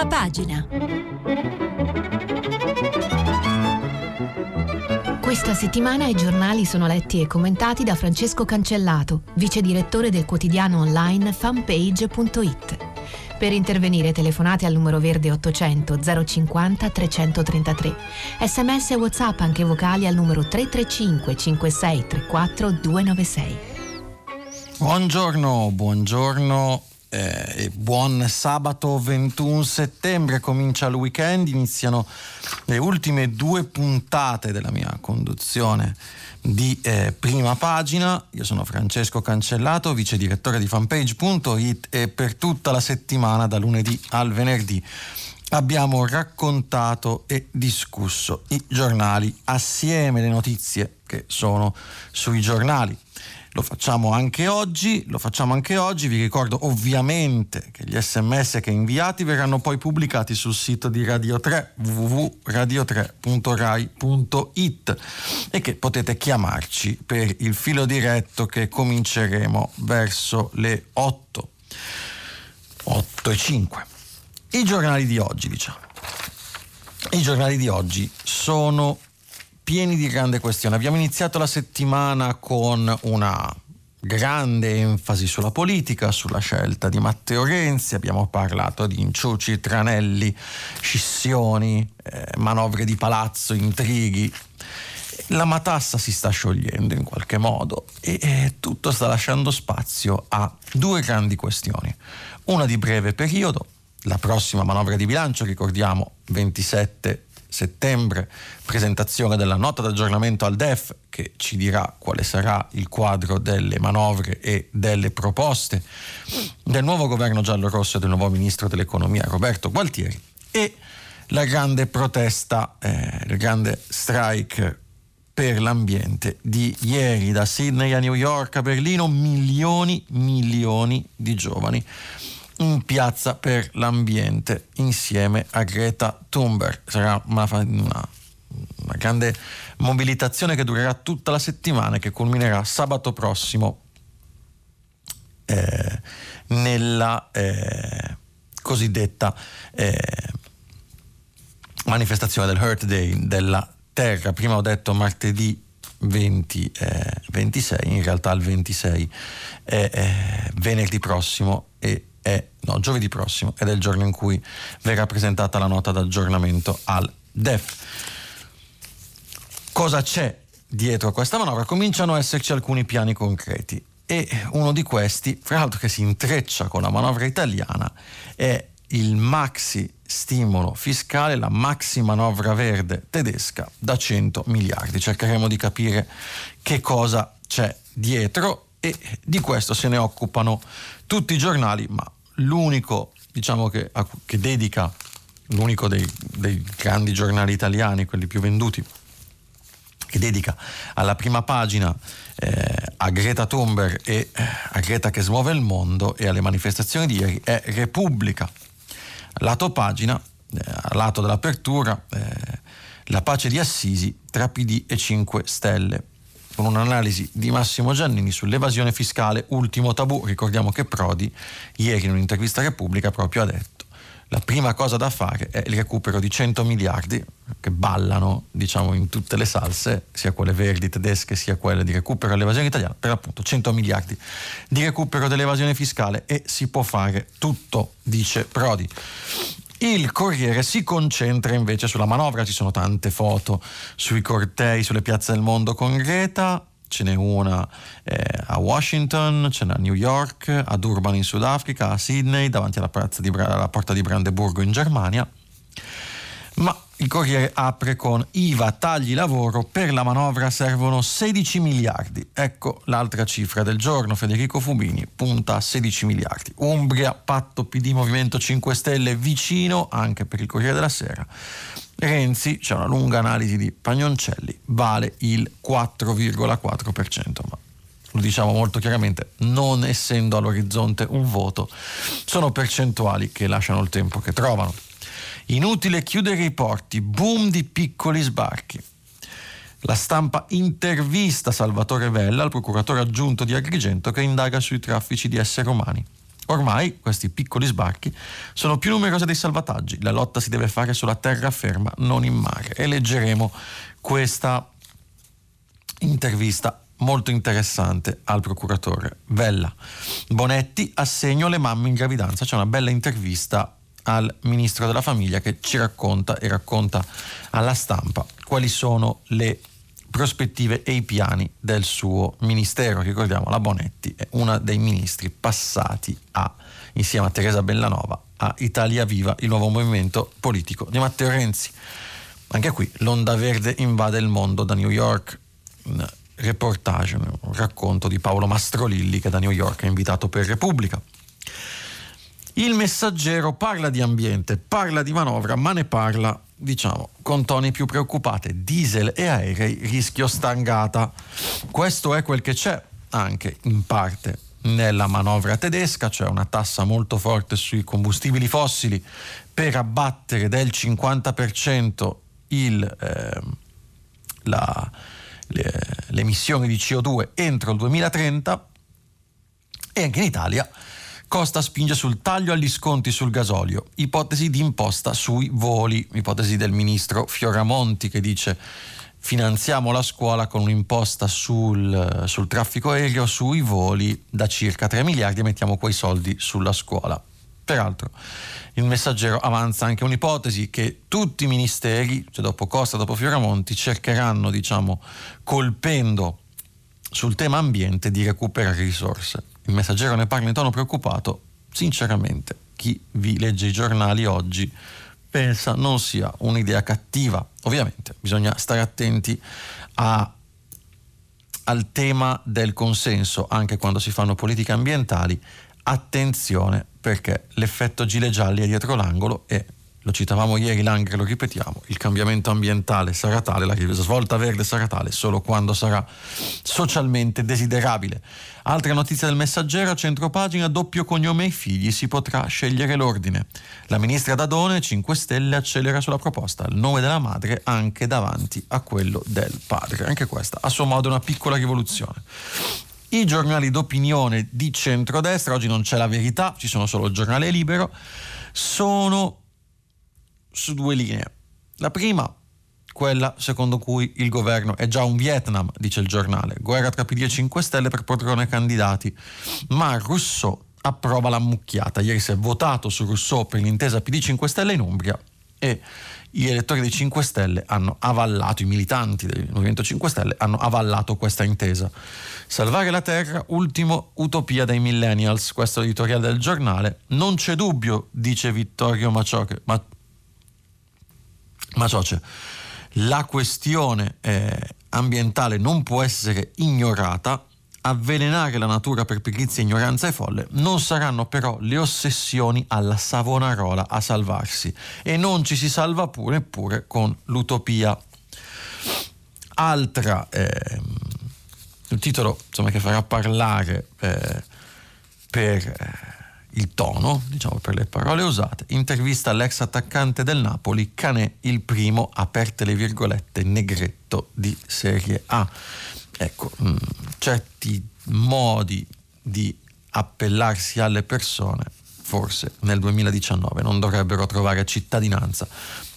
Prima pagina. Questa settimana i giornali sono letti e commentati da Francesco Cancellato, vice direttore del quotidiano online fanpage.it. Per intervenire telefonate al numero verde 800 050 333. Sms e WhatsApp anche vocali al numero 335 56 34 296. Buongiorno, buongiorno eh, buon sabato 21 settembre, comincia il weekend, iniziano le ultime due puntate della mia conduzione di eh, prima pagina. Io sono Francesco Cancellato, vice direttore di fanpage.it e per tutta la settimana, da lunedì al venerdì, abbiamo raccontato e discusso i giornali assieme alle notizie che sono sui giornali. Lo facciamo anche oggi, lo facciamo anche oggi, vi ricordo ovviamente che gli sms che inviati verranno poi pubblicati sul sito di Radio 3 www.radio3.rai.it e che potete chiamarci per il filo diretto che cominceremo verso le 8, 8 e 5. I giornali di oggi, diciamo. I giornali di oggi sono pieni di grande questione. Abbiamo iniziato la settimana con una grande enfasi sulla politica, sulla scelta di Matteo Renzi, abbiamo parlato di inciuci, tranelli, scissioni, eh, manovre di palazzo, intrighi. La matassa si sta sciogliendo in qualche modo e, e tutto sta lasciando spazio a due grandi questioni. Una di breve periodo, la prossima manovra di bilancio, ricordiamo 27 settembre, presentazione della nota d'aggiornamento al DEF che ci dirà quale sarà il quadro delle manovre e delle proposte del nuovo governo giallo-rosso e del nuovo ministro dell'economia Roberto Gualtieri e la grande protesta, eh, il grande strike per l'ambiente di ieri. Da Sydney a New York a Berlino milioni milioni di giovani in piazza per l'ambiente insieme a Greta Thunberg. Sarà una, una, una grande mobilitazione che durerà tutta la settimana e che culminerà sabato prossimo eh, nella eh, cosiddetta eh, manifestazione del Earth Day della Terra. Prima ho detto martedì 20, 26, eh, in realtà il 26 è venerdì prossimo e è no, giovedì prossimo ed è il giorno in cui verrà presentata la nota d'aggiornamento al DEF. Cosa c'è dietro a questa manovra? Cominciano ad esserci alcuni piani concreti e uno di questi, fra l'altro che si intreccia con la manovra italiana, è il maxi stimolo fiscale, la maxi manovra verde tedesca da 100 miliardi. Cercheremo di capire che cosa c'è dietro e di questo se ne occupano tutti i giornali, ma l'unico diciamo che, che dedica, l'unico dei, dei grandi giornali italiani, quelli più venduti, che dedica alla prima pagina eh, a Greta Thunberg e eh, a Greta che smuove il mondo e alle manifestazioni di ieri è Repubblica. Lato pagina, eh, lato dell'apertura, eh, la pace di Assisi tra PD e 5 Stelle con un'analisi di Massimo Giannini sull'evasione fiscale, ultimo tabù. Ricordiamo che Prodi ieri in un'intervista a Repubblica proprio ha detto la prima cosa da fare è il recupero di 100 miliardi che ballano diciamo in tutte le salse, sia quelle verdi tedesche sia quelle di recupero dell'evasione italiana, per appunto 100 miliardi di recupero dell'evasione fiscale e si può fare tutto, dice Prodi. Il Corriere si concentra invece sulla manovra, ci sono tante foto sui cortei, sulle piazze del mondo con Greta, ce n'è una eh, a Washington, ce n'è a New York, a Durban in Sudafrica, a Sydney, davanti alla, di, alla porta di Brandeburgo in Germania. Ma il Corriere apre con IVA, tagli lavoro, per la manovra servono 16 miliardi. Ecco l'altra cifra del giorno, Federico Fubini punta a 16 miliardi. Umbria, patto PD Movimento 5 Stelle vicino anche per il Corriere della Sera. Renzi, c'è una lunga analisi di Pagnoncelli, vale il 4,4%, ma lo diciamo molto chiaramente, non essendo all'orizzonte un voto, sono percentuali che lasciano il tempo che trovano. Inutile chiudere i porti, boom di piccoli sbarchi. La stampa intervista Salvatore Vella, il procuratore aggiunto di Agrigento, che indaga sui traffici di esseri umani. Ormai questi piccoli sbarchi sono più numerosi dei salvataggi, la lotta si deve fare sulla terraferma, non in mare. E leggeremo questa intervista molto interessante al procuratore Vella. Bonetti, assegno alle mamme in gravidanza, c'è una bella intervista al ministro della famiglia che ci racconta e racconta alla stampa quali sono le prospettive e i piani del suo ministero. Ricordiamo, la Bonetti è una dei ministri passati a, insieme a Teresa Bellanova a Italia Viva, il nuovo movimento politico di Matteo Renzi. Anche qui l'onda verde invade il mondo da New York. Un reportage, un racconto di Paolo Mastrolilli che da New York è invitato per Repubblica. Il messaggero parla di ambiente, parla di manovra, ma ne parla, diciamo, con toni più preoccupati. Diesel e aerei, rischio stangata. Questo è quel che c'è anche in parte nella manovra tedesca, cioè una tassa molto forte sui combustibili fossili per abbattere del 50% il, eh, la, le emissioni di CO2 entro il 2030 e anche in Italia Costa spinge sul taglio agli sconti sul gasolio, ipotesi di imposta sui voli, ipotesi del ministro Fioramonti che dice finanziamo la scuola con un'imposta sul, sul traffico aereo, sui voli da circa 3 miliardi e mettiamo quei soldi sulla scuola. Peraltro il messaggero avanza anche un'ipotesi che tutti i ministeri, cioè dopo Costa, dopo Fioramonti, cercheranno, diciamo, colpendo sul tema ambiente di recuperare risorse. Il messaggero ne parla in tono preoccupato. Sinceramente, chi vi legge i giornali oggi pensa non sia un'idea cattiva. Ovviamente bisogna stare attenti a, al tema del consenso anche quando si fanno politiche ambientali. Attenzione perché l'effetto gilet gialli è dietro l'angolo e lo citavamo ieri, Langer lo ripetiamo, il cambiamento ambientale sarà tale, la svolta verde sarà tale solo quando sarà socialmente desiderabile. Altra notizia del messaggero, centropagina, doppio cognome ai figli, si potrà scegliere l'ordine. La ministra Dadone, 5 Stelle, accelera sulla proposta, il nome della madre anche davanti a quello del padre. Anche questa, a suo modo, una piccola rivoluzione. I giornali d'opinione di centrodestra, oggi non c'è la verità, ci sono solo il giornale libero, sono su due linee. La prima, quella secondo cui il governo è già un Vietnam, dice il giornale, guerra tra PD e 5 Stelle per portare candidati, ma Rousseau approva la mucchiata. Ieri si è votato su Rousseau per l'intesa PD 5 Stelle in Umbria e gli elettori dei 5 Stelle hanno avallato, i militanti del Movimento 5 Stelle hanno avallato questa intesa. Salvare la terra, ultimo utopia dei millennials, questo è l'editoriale del giornale. Non c'è dubbio, dice Vittorio Macioche, ma ma Cioce, la questione eh, ambientale non può essere ignorata, avvelenare la natura per pigrizia, ignoranza e folle, non saranno però le ossessioni alla Savonarola a salvarsi. E non ci si salva pure pure con l'utopia. Altra, eh, il titolo insomma, che farà parlare eh, per eh, il tono, diciamo per le parole usate, intervista all'ex attaccante del Napoli, Canè il primo, aperte le virgolette, negretto di Serie A. Ecco, mh, mm, certi modi di appellarsi alle persone, forse nel 2019 non dovrebbero trovare cittadinanza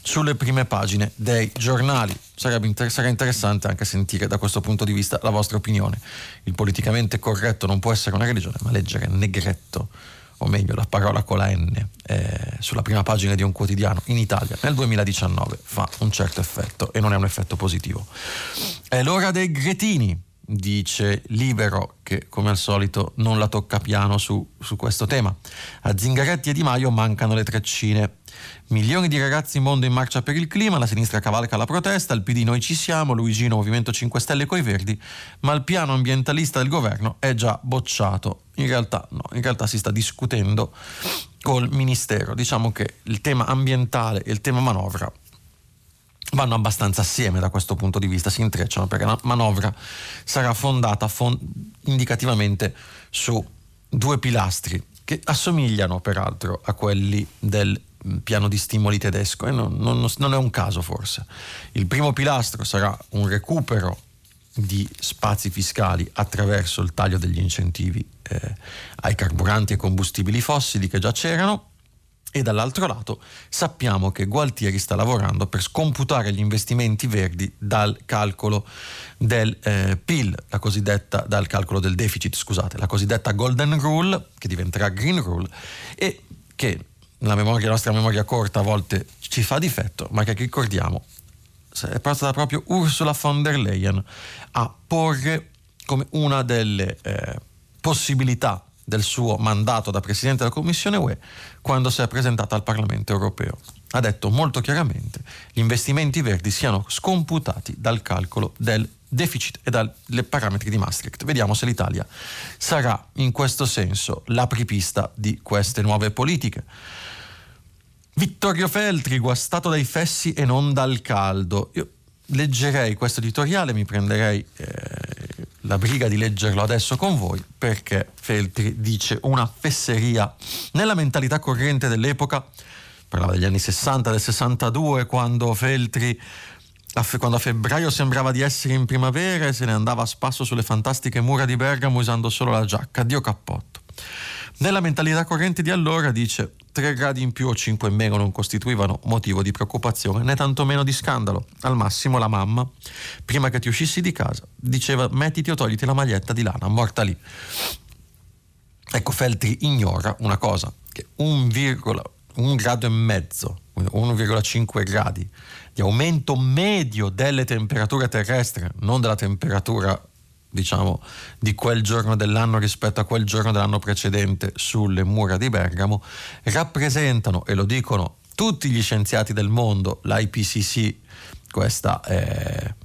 sulle prime pagine dei giornali. Inter- sarà interessante anche sentire da questo punto di vista la vostra opinione. Il politicamente corretto non può essere una religione, ma leggere negretto o meglio la parola con la N, eh, sulla prima pagina di un quotidiano in Italia nel 2019 fa un certo effetto e non è un effetto positivo. È l'ora dei gretini, dice Libero, che come al solito non la tocca piano su, su questo tema. A Zingaretti e Di Maio mancano le treccine. Milioni di ragazzi in mondo in marcia per il clima, la sinistra cavalca la protesta, il PD noi ci siamo, Luigino Movimento 5 Stelle coi Verdi, ma il piano ambientalista del governo è già bocciato. In realtà no, in realtà si sta discutendo col Ministero. Diciamo che il tema ambientale e il tema manovra vanno abbastanza assieme da questo punto di vista, si intrecciano perché la manovra sarà fondata fond- indicativamente su due pilastri che assomigliano peraltro a quelli del piano di stimoli tedesco e non, non, non, è un caso forse. Il primo pilastro sarà un recupero di spazi fiscali attraverso il taglio degli incentivi eh, ai carburanti e combustibili fossili che già c'erano e dall'altro lato sappiamo che Gualtieri sta lavorando per scomputare gli investimenti verdi dal calcolo del eh, PIL, la cosiddetta, dal calcolo del deficit, scusate, la cosiddetta Golden Rule, che diventerà Green Rule, e che la, memoria, la nostra memoria corta a volte ci fa difetto, ma che ricordiamo è stata proprio Ursula von der Leyen a porre come una delle eh, possibilità del suo mandato da Presidente della Commissione UE quando si è presentata al Parlamento europeo. Ha detto molto chiaramente che gli investimenti verdi siano scomputati dal calcolo del deficit e dai parametri di Maastricht. Vediamo se l'Italia sarà in questo senso l'apripista di queste nuove politiche. Vittorio Feltri, guastato dai fessi e non dal caldo. Io leggerei questo editoriale, mi prenderei eh, la briga di leggerlo adesso con voi perché Feltri dice una fesseria nella mentalità corrente dell'epoca, parlava degli anni 60, del 62, quando Feltri quando a febbraio sembrava di essere in primavera e se ne andava a spasso sulle fantastiche mura di Bergamo usando solo la giacca, Dio cappotto. Nella mentalità corrente di allora dice 3 gradi in più o 5 in meno non costituivano motivo di preoccupazione né tantomeno di scandalo. Al massimo la mamma, prima che ti uscissi di casa, diceva mettiti o togliti la maglietta di lana, morta lì. Ecco, Feltri ignora una cosa, che un, virgola, un grado e mezzo, 1,5 gradi di aumento medio delle temperature terrestri, non della temperatura diciamo, di quel giorno dell'anno rispetto a quel giorno dell'anno precedente sulle mura di Bergamo, rappresentano, e lo dicono tutti gli scienziati del mondo, l'IPCC, questa eh,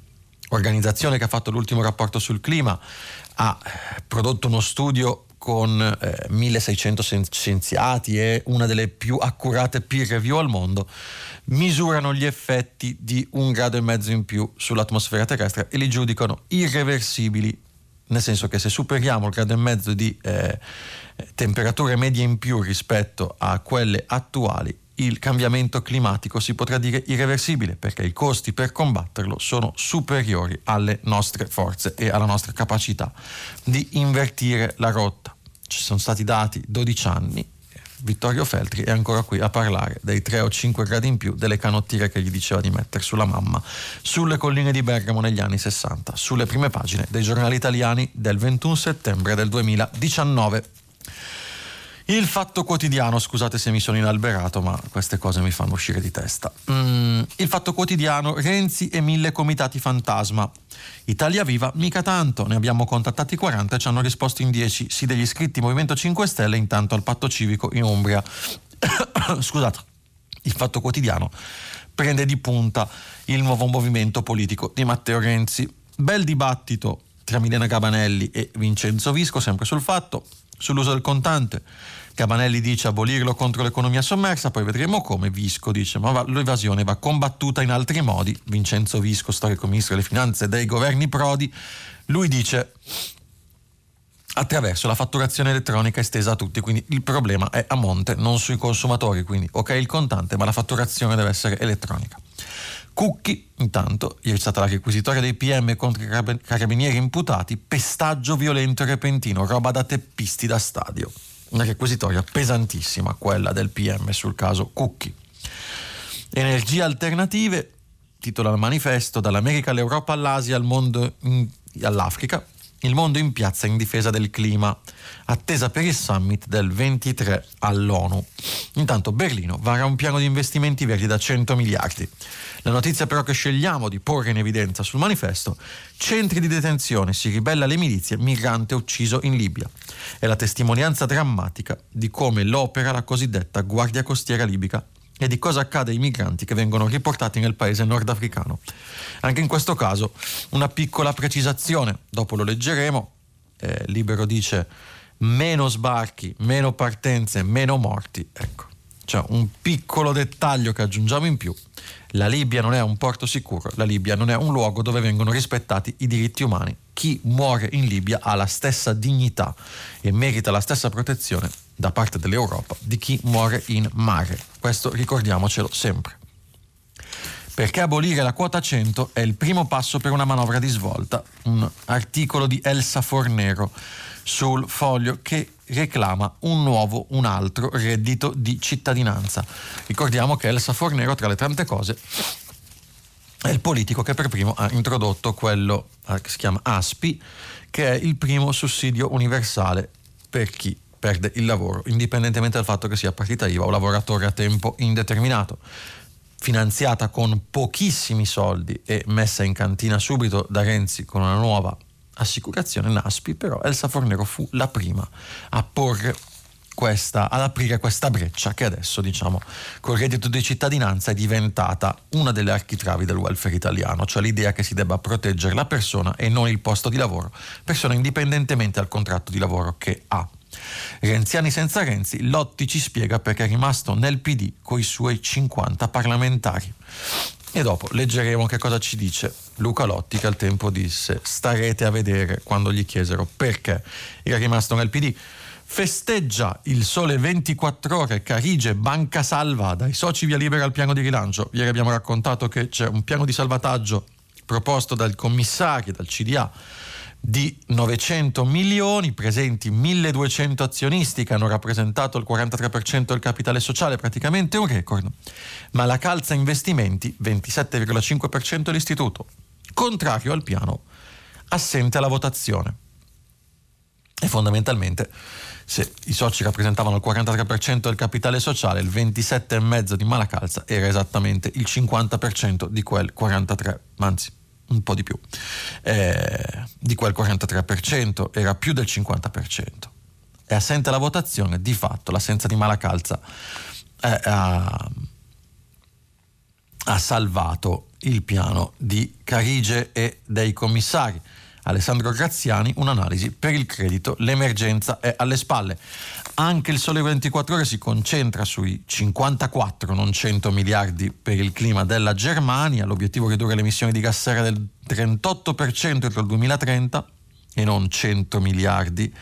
organizzazione che ha fatto l'ultimo rapporto sul clima, ha prodotto uno studio con eh, 1600 scienziati e una delle più accurate peer review al mondo, misurano gli effetti di un grado e mezzo in più sull'atmosfera terrestre e li giudicano irreversibili, nel senso che se superiamo il grado e mezzo di eh, temperature medie in più rispetto a quelle attuali, il cambiamento climatico si potrà dire irreversibile perché i costi per combatterlo sono superiori alle nostre forze e alla nostra capacità di invertire la rotta. Ci sono stati dati 12 anni Vittorio Feltri è ancora qui a parlare dei 3 o 5 gradi in più delle canottiere che gli diceva di mettere sulla mamma sulle colline di Bergamo negli anni 60, sulle prime pagine dei giornali italiani del 21 settembre del 2019. Il fatto quotidiano, scusate se mi sono inalberato, ma queste cose mi fanno uscire di testa. Mm, il fatto quotidiano, Renzi e mille comitati fantasma. Italia Viva, mica tanto, ne abbiamo contattati 40 e ci hanno risposto in 10, sì degli iscritti Movimento 5 Stelle intanto al patto civico in Umbria. scusate, il fatto quotidiano prende di punta il nuovo movimento politico di Matteo Renzi. Bel dibattito tra Milena Gabanelli e Vincenzo Visco, sempre sul fatto, sull'uso del contante Cabanelli dice abolirlo contro l'economia sommersa, poi vedremo come. Visco dice ma l'evasione va combattuta in altri modi. Vincenzo Visco, storico ministro delle finanze dei governi Prodi, lui dice attraverso la fatturazione elettronica estesa a tutti, quindi il problema è a monte, non sui consumatori, quindi ok il contante, ma la fatturazione deve essere elettronica. Cucchi, intanto, ieri è stata la requisitoria dei PM contro i carabinieri imputati, pestaggio violento e repentino, roba da teppisti da stadio una requisitoria pesantissima, quella del PM sul caso Cucchi. Energie alternative, titola il manifesto, dall'America all'Europa all'Asia al mondo all'Africa, il mondo in piazza in difesa del clima, attesa per il summit del 23 all'ONU. Intanto Berlino vara un piano di investimenti verdi da 100 miliardi. La notizia però che scegliamo di porre in evidenza sul manifesto, centri di detenzione, si ribella alle milizie, migrante ucciso in Libia. È la testimonianza drammatica di come l'opera la cosiddetta Guardia Costiera Libica e di cosa accade ai migranti che vengono riportati nel paese nordafricano. Anche in questo caso una piccola precisazione, dopo lo leggeremo, eh, Libero dice meno sbarchi, meno partenze, meno morti, ecco, c'è un piccolo dettaglio che aggiungiamo in più. La Libia non è un porto sicuro, la Libia non è un luogo dove vengono rispettati i diritti umani. Chi muore in Libia ha la stessa dignità e merita la stessa protezione da parte dell'Europa di chi muore in mare. Questo ricordiamocelo sempre. Perché abolire la quota 100 è il primo passo per una manovra di svolta. Un articolo di Elsa Fornero sul foglio che reclama un nuovo, un altro reddito di cittadinanza. Ricordiamo che Elsa Fornero, tra le tante cose, è il politico che per primo ha introdotto quello eh, che si chiama ASPI, che è il primo sussidio universale per chi perde il lavoro, indipendentemente dal fatto che sia partita IVA o lavoratore a tempo indeterminato. Finanziata con pochissimi soldi e messa in cantina subito da Renzi con una nuova assicurazione NASPI, però Elsa Fornero fu la prima a porre questa, ad aprire questa breccia che adesso, diciamo, col reddito di cittadinanza è diventata una delle architravi del welfare italiano, cioè l'idea che si debba proteggere la persona e non il posto di lavoro, persona indipendentemente dal contratto di lavoro che ha. Renziani senza Renzi, Lotti ci spiega perché è rimasto nel PD coi suoi 50 parlamentari. E dopo leggeremo che cosa ci dice Luca Lotti che al tempo disse starete a vedere quando gli chiesero perché era rimasto nel PD. Festeggia il sole 24 ore Carige Banca Salva dai soci via libera al piano di rilancio. Ieri abbiamo raccontato che c'è un piano di salvataggio proposto dal commissario, dal CDA di 900 milioni, presenti 1200 azionisti che hanno rappresentato il 43% del capitale sociale, praticamente un record, ma la calza investimenti 27,5% l'istituto, contrario al piano, assente alla votazione. E fondamentalmente se i soci rappresentavano il 43% del capitale sociale, il 27,5% di Malacalza era esattamente il 50% di quel 43%, anzi un po' di più, eh, di quel 43%, era più del 50%. È assente la votazione, di fatto l'assenza di Malacalza eh, ha, ha salvato il piano di Carige e dei commissari. Alessandro Graziani, un'analisi per il credito, l'emergenza è alle spalle. Anche il Sole 24 ore si concentra sui 54, non 100 miliardi per il clima della Germania, l'obiettivo è ridurre le emissioni di gas serra del 38% entro il 2030 e non 100 miliardi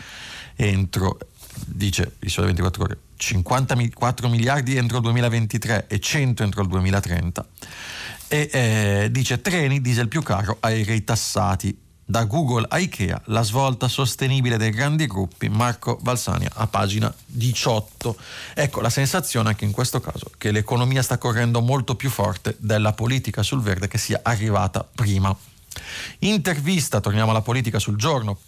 entro, dice il Sole 24 ore, 54 miliardi entro il 2023 e 100 entro il 2030. E eh, dice treni, diesel più caro, aerei tassati da Google a Ikea, la svolta sostenibile dei grandi gruppi, Marco Balsania a pagina 18. Ecco la sensazione anche in questo caso che l'economia sta correndo molto più forte della politica sul verde che sia arrivata prima. Intervista, torniamo alla politica sul giorno,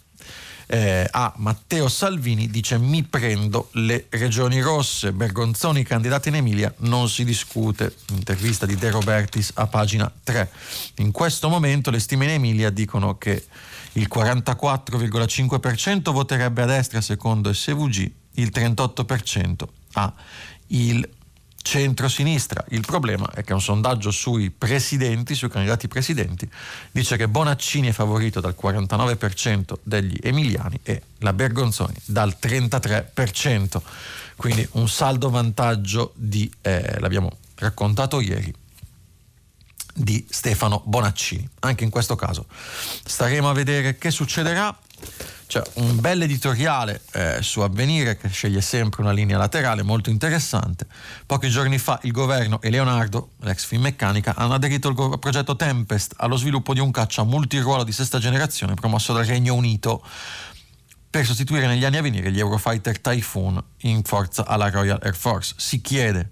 eh, a Matteo Salvini dice mi prendo le regioni rosse, Bergonzoni candidato in Emilia non si discute, intervista di De Robertis a pagina 3. In questo momento le stime in Emilia dicono che il 44,5% voterebbe a destra secondo SVG, il 38% ha il centro-sinistra. Il problema è che un sondaggio sui presidenti, sui candidati presidenti, dice che Bonaccini è favorito dal 49% degli emiliani e la Bergonzoni dal 33%. Quindi un saldo vantaggio di, eh, l'abbiamo raccontato ieri, di Stefano Bonaccini. Anche in questo caso staremo a vedere che succederà. C'è un bel editoriale eh, su Avvenire che sceglie sempre una linea laterale molto interessante. Pochi giorni fa il governo e Leonardo, l'ex Finmeccanica, hanno aderito al progetto Tempest allo sviluppo di un caccia multiruolo di sesta generazione promosso dal Regno Unito per sostituire negli anni a venire gli Eurofighter Typhoon in forza alla Royal Air Force. Si chiede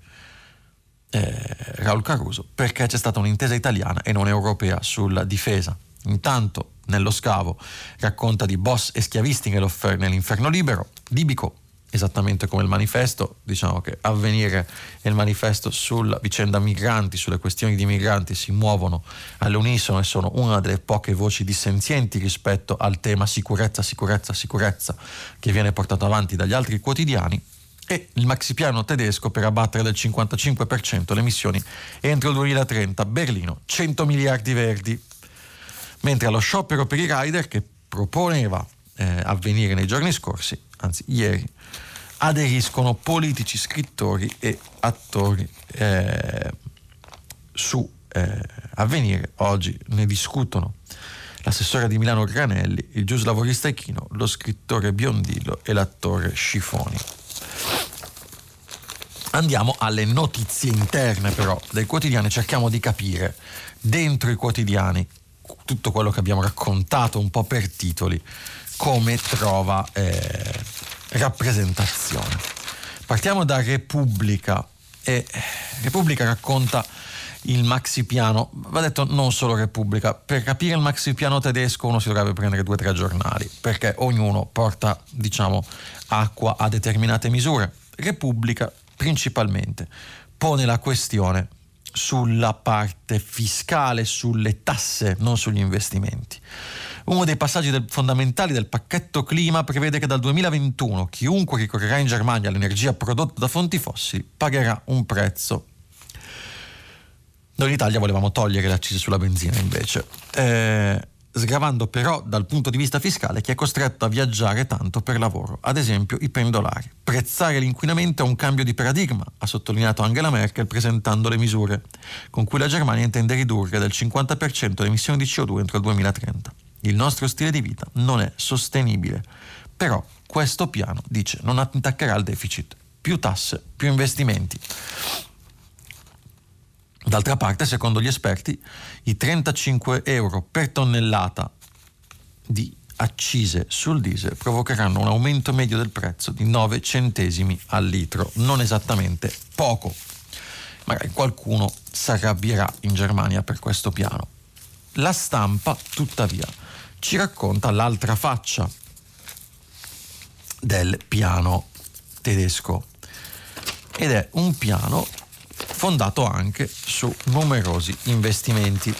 eh, Raul Caruso perché c'è stata un'intesa italiana e non europea sulla difesa. Intanto nello scavo racconta di boss e schiavisti nell'inferno libero, libico, esattamente come il manifesto, diciamo che avvenire e il manifesto sulla vicenda migranti, sulle questioni di migranti si muovono all'unisono e sono una delle poche voci dissenzienti rispetto al tema sicurezza, sicurezza, sicurezza che viene portato avanti dagli altri quotidiani e il maxipiano tedesco per abbattere del 55% le emissioni entro il 2030. Berlino, 100 miliardi verdi mentre allo sciopero per i rider che proponeva eh, avvenire nei giorni scorsi, anzi ieri, aderiscono politici, scrittori e attori eh, su eh, avvenire. Oggi ne discutono l'assessore di Milano Granelli, il giuslavorista Echino, lo scrittore Biondillo e l'attore Scifoni. Andiamo alle notizie interne però dei quotidiani, cerchiamo di capire dentro i quotidiani tutto quello che abbiamo raccontato un po' per titoli, come trova eh, rappresentazione. Partiamo da Repubblica e Repubblica racconta il maxi piano, va detto non solo Repubblica, per capire il maxi piano tedesco uno si dovrebbe prendere due o tre giornali, perché ognuno porta, diciamo, acqua a determinate misure. Repubblica principalmente pone la questione sulla parte fiscale, sulle tasse, non sugli investimenti. Uno dei passaggi del, fondamentali del pacchetto clima prevede che dal 2021 chiunque ricorrerà in Germania all'energia prodotta da fonti fossili pagherà un prezzo noi in Italia volevamo togliere le accise sulla benzina invece, eh, sgravando però dal punto di vista fiscale chi è costretto a viaggiare tanto per lavoro, ad esempio i pendolari. Prezzare l'inquinamento è un cambio di paradigma, ha sottolineato Angela Merkel presentando le misure con cui la Germania intende ridurre del 50% le emissioni di CO2 entro il 2030. Il nostro stile di vita non è sostenibile, però questo piano, dice, non attaccherà il deficit. Più tasse, più investimenti. D'altra parte, secondo gli esperti, i 35 euro per tonnellata di accise sul diesel provocheranno un aumento medio del prezzo di 9 centesimi al litro, non esattamente poco. Magari qualcuno si arrabbierà in Germania per questo piano. La stampa, tuttavia, ci racconta l'altra faccia del piano tedesco ed è un piano fondato anche su numerosi investimenti.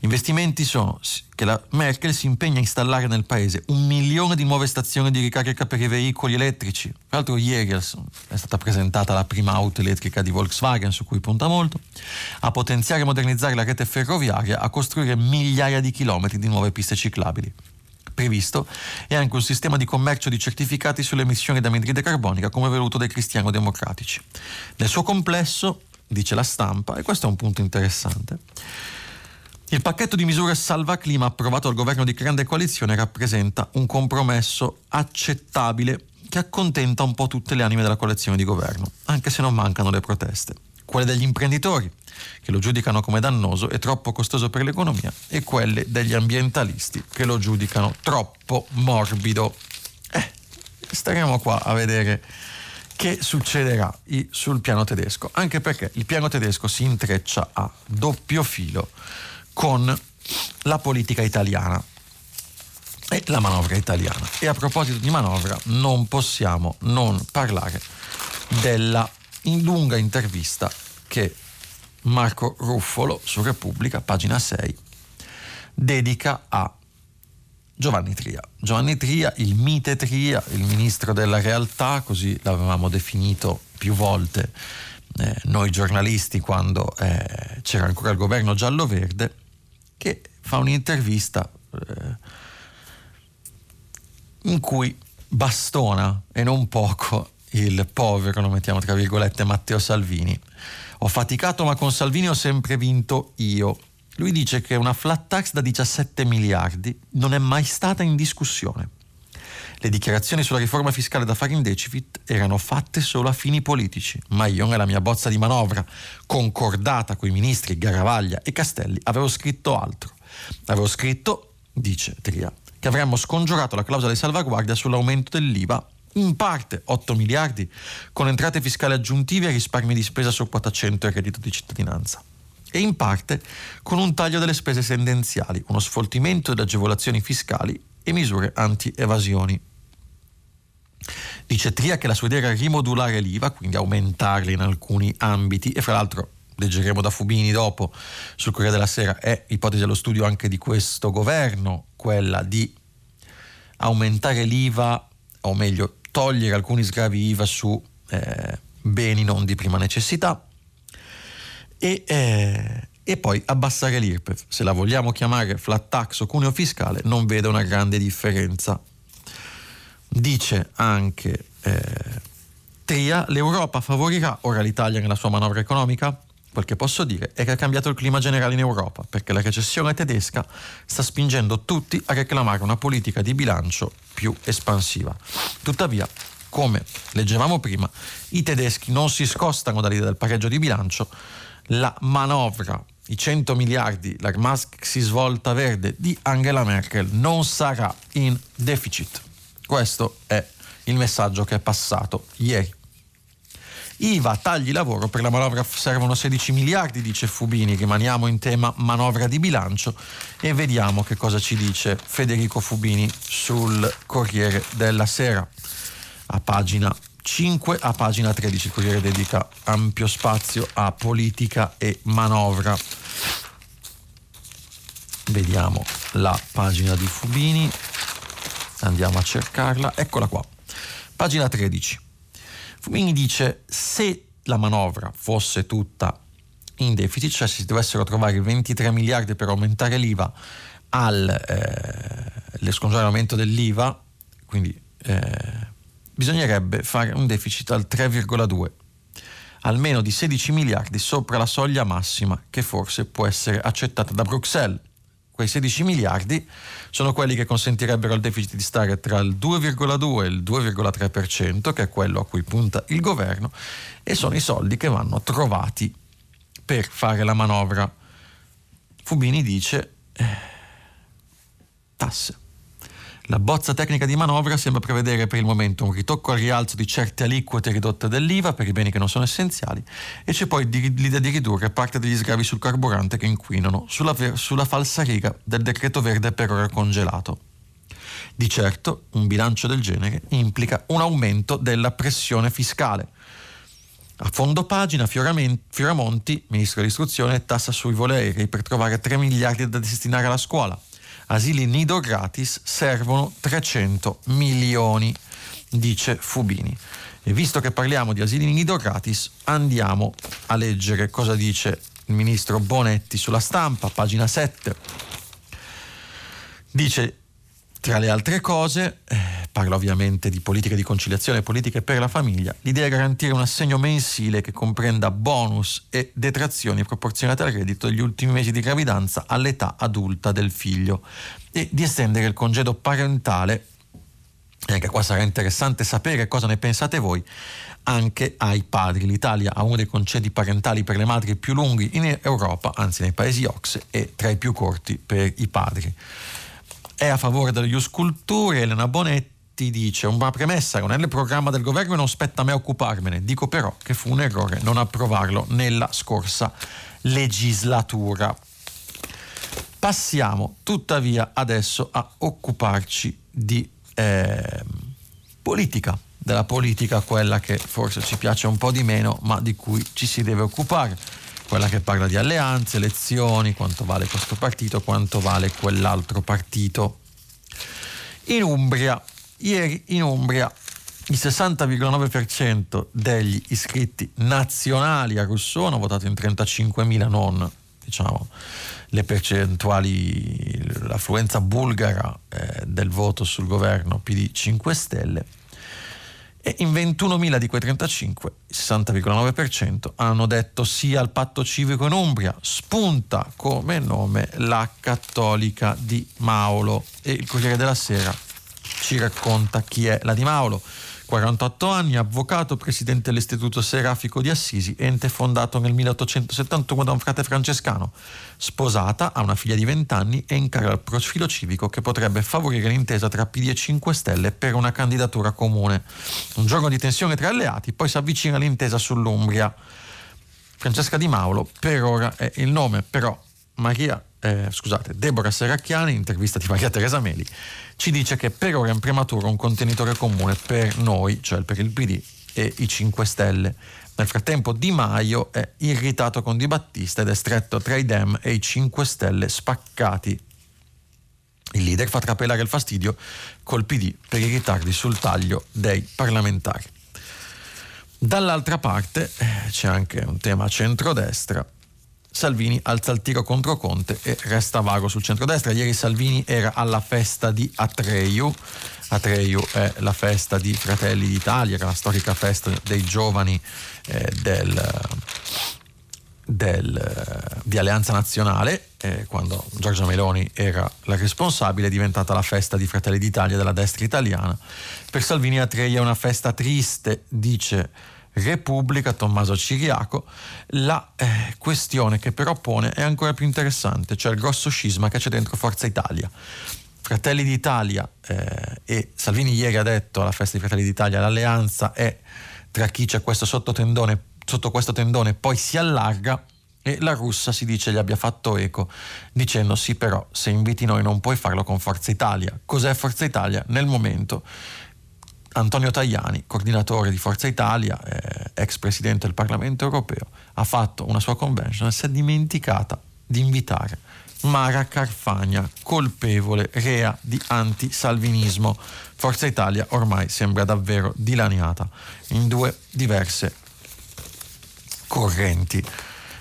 Gli investimenti sono che la Merkel si impegna a installare nel paese un milione di nuove stazioni di ricarica per i veicoli elettrici. Tra l'altro ieri è stata presentata la prima auto elettrica di Volkswagen su cui punta molto, a potenziare e modernizzare la rete ferroviaria, a costruire migliaia di chilometri di nuove piste ciclabili previsto e anche un sistema di commercio di certificati sulle emissioni da anidride carbonica come voluto dai cristiano-democratici. Nel suo complesso, dice la stampa, e questo è un punto interessante, il pacchetto di misure salva clima approvato dal governo di grande coalizione rappresenta un compromesso accettabile che accontenta un po' tutte le anime della coalizione di governo, anche se non mancano le proteste quelle degli imprenditori, che lo giudicano come dannoso e troppo costoso per l'economia, e quelle degli ambientalisti, che lo giudicano troppo morbido. Eh, staremo qua a vedere che succederà sul piano tedesco, anche perché il piano tedesco si intreccia a doppio filo con la politica italiana e la manovra italiana. E a proposito di manovra non possiamo non parlare della in lunga intervista che Marco Ruffolo su Repubblica, pagina 6, dedica a Giovanni Tria. Giovanni Tria, il mite Tria, il ministro della realtà, così l'avevamo definito più volte eh, noi giornalisti quando eh, c'era ancora il governo giallo-verde, che fa un'intervista eh, in cui bastona e non poco il povero, lo mettiamo tra virgolette, Matteo Salvini. Ho faticato ma con Salvini ho sempre vinto io. Lui dice che una flat tax da 17 miliardi non è mai stata in discussione. Le dichiarazioni sulla riforma fiscale da fare in deficit erano fatte solo a fini politici, ma io nella mia bozza di manovra, concordata con i ministri Garavaglia e Castelli, avevo scritto altro. Avevo scritto, dice Tria, che avremmo scongiurato la clausola di salvaguardia sull'aumento dell'IVA in parte 8 miliardi, con entrate fiscali aggiuntive e risparmi di spesa su quota 100 e reddito di cittadinanza. E in parte con un taglio delle spese tendenziali, uno sfoltimento delle agevolazioni fiscali e misure anti-evasioni. Dice Tria che la sua idea era rimodulare l'IVA, quindi aumentarla in alcuni ambiti, e fra l'altro leggeremo da Fubini dopo sul Corriere della Sera, è ipotesi dello studio anche di questo governo, quella di aumentare l'IVA, o meglio togliere alcuni sgravi IVA su eh, beni non di prima necessità e, eh, e, poi abbassare l'IRPEF. Se la vogliamo chiamare flat tax o cuneo fiscale non vedo una grande differenza. Dice anche eh, Tria, l'Europa favorirà ora l'Italia nella sua manovra economica? Quel che posso dire è che è cambiato il clima generale in Europa, perché la recessione tedesca sta spingendo tutti a reclamare una politica di bilancio più espansiva. Tuttavia, come leggevamo prima, i tedeschi non si scostano dall'idea del pareggio di bilancio, la manovra i 100 miliardi, la maxi svolta verde di Angela Merkel non sarà in deficit. Questo è il messaggio che è passato ieri. IVA, tagli lavoro, per la manovra servono 16 miliardi, dice Fubini, rimaniamo in tema manovra di bilancio e vediamo che cosa ci dice Federico Fubini sul Corriere della Sera. A pagina 5 a pagina 13 il Corriere dedica ampio spazio a politica e manovra. Vediamo la pagina di Fubini, andiamo a cercarla, eccola qua. Pagina 13. Fubini dice se la manovra fosse tutta in deficit, cioè si dovessero trovare 23 miliardi per aumentare l'IVA al eh, scongelamento dell'IVA, quindi eh, bisognerebbe fare un deficit al 3,2, almeno di 16 miliardi sopra la soglia massima che forse può essere accettata da Bruxelles. Quei 16 miliardi sono quelli che consentirebbero al deficit di stare tra il 2,2 e il 2,3%, che è quello a cui punta il governo, e sono i soldi che vanno trovati per fare la manovra. Fubini dice eh, tasse. La bozza tecnica di manovra sembra prevedere per il momento un ritocco al rialzo di certe aliquote ridotte dell'IVA per i beni che non sono essenziali e c'è poi l'idea di ridurre parte degli sgravi sul carburante che inquinano sulla, sulla falsa riga del decreto verde per ora congelato. Di certo un bilancio del genere implica un aumento della pressione fiscale. A fondo pagina Fioramonti, ministro dell'istruzione, tassa sui voli aerei per trovare 3 miliardi da destinare alla scuola asili nido gratis servono 300 milioni, dice Fubini. E visto che parliamo di asili nido gratis, andiamo a leggere cosa dice il ministro Bonetti sulla stampa, pagina 7. Dice, tra le altre cose, eh, parla ovviamente di politiche di conciliazione e politiche per la famiglia, l'idea è garantire un assegno mensile che comprenda bonus e detrazioni proporzionate al reddito degli ultimi mesi di gravidanza all'età adulta del figlio e di estendere il congedo parentale, e anche qua sarà interessante sapere cosa ne pensate voi, anche ai padri. L'Italia ha uno dei concedi parentali per le madri più lunghi in Europa, anzi nei paesi OX, e tra i più corti per i padri. È a favore delle Ius Elena Bonetti ti dice una premessa non è nel programma del governo e non spetta a me occuparmene. Dico però che fu un errore non approvarlo nella scorsa legislatura. Passiamo tuttavia adesso a occuparci di eh, politica, della politica quella che forse ci piace un po' di meno, ma di cui ci si deve occupare, quella che parla di alleanze, elezioni, quanto vale questo partito, quanto vale quell'altro partito. In Umbria Ieri in Umbria il 60,9% degli iscritti nazionali a Rousseau hanno votato in 35.000, non diciamo le percentuali, l'affluenza bulgara eh, del voto sul governo PD 5 Stelle. E in 21.000 di quei 35, il 60,9% hanno detto sì al patto civico in Umbria. Spunta come nome la cattolica di Maolo e il Corriere della Sera ci racconta chi è la Di Mauro. 48 anni, avvocato, presidente dell'Istituto Serafico di Assisi, ente fondato nel 1871 da un frate francescano. Sposata, ha una figlia di 20 anni e incarna il profilo civico che potrebbe favorire l'intesa tra PD e 5 Stelle per una candidatura comune. Un giorno di tensione tra alleati, poi si avvicina all'intesa sull'Umbria. Francesca Di Maulo, per ora è il nome, però Maria, eh, scusate, Deborah Serracchiani, intervista di Maria Teresa Meli, ci dice che per ora è in prematuro un contenitore comune per noi, cioè per il PD e i 5 Stelle. Nel frattempo Di Maio è irritato con Di Battista ed è stretto tra i Dem e i 5 Stelle spaccati. Il leader fa trapelare il fastidio col PD per i ritardi sul taglio dei parlamentari. Dall'altra parte eh, c'è anche un tema centrodestra Salvini alza il tiro contro Conte e resta vago sul centrodestra. Ieri Salvini era alla festa di Atreyu. Atreyu è la festa di Fratelli d'Italia, è la storica festa dei giovani eh, del, del, di Alleanza Nazionale. Eh, quando Giorgia Meloni era la responsabile, è diventata la festa di Fratelli d'Italia della destra italiana. Per Salvini Atreyu è una festa triste, dice Repubblica, Tommaso Ciriaco, la eh, questione che però pone è ancora più interessante, cioè il grosso scisma che c'è dentro Forza Italia. Fratelli d'Italia eh, e Salvini ieri ha detto alla festa di Fratelli d'Italia l'alleanza è tra chi c'è questo sottotendone, sotto questo tendone poi si allarga e la russa si dice gli abbia fatto eco dicendo sì però se inviti noi non puoi farlo con Forza Italia. Cos'è Forza Italia? Nel momento Antonio Tajani, coordinatore di Forza Italia, eh, ex presidente del Parlamento europeo, ha fatto una sua convention e si è dimenticata di invitare Mara Carfagna, colpevole, rea di antisalvinismo. Forza Italia ormai sembra davvero dilaniata in due diverse correnti.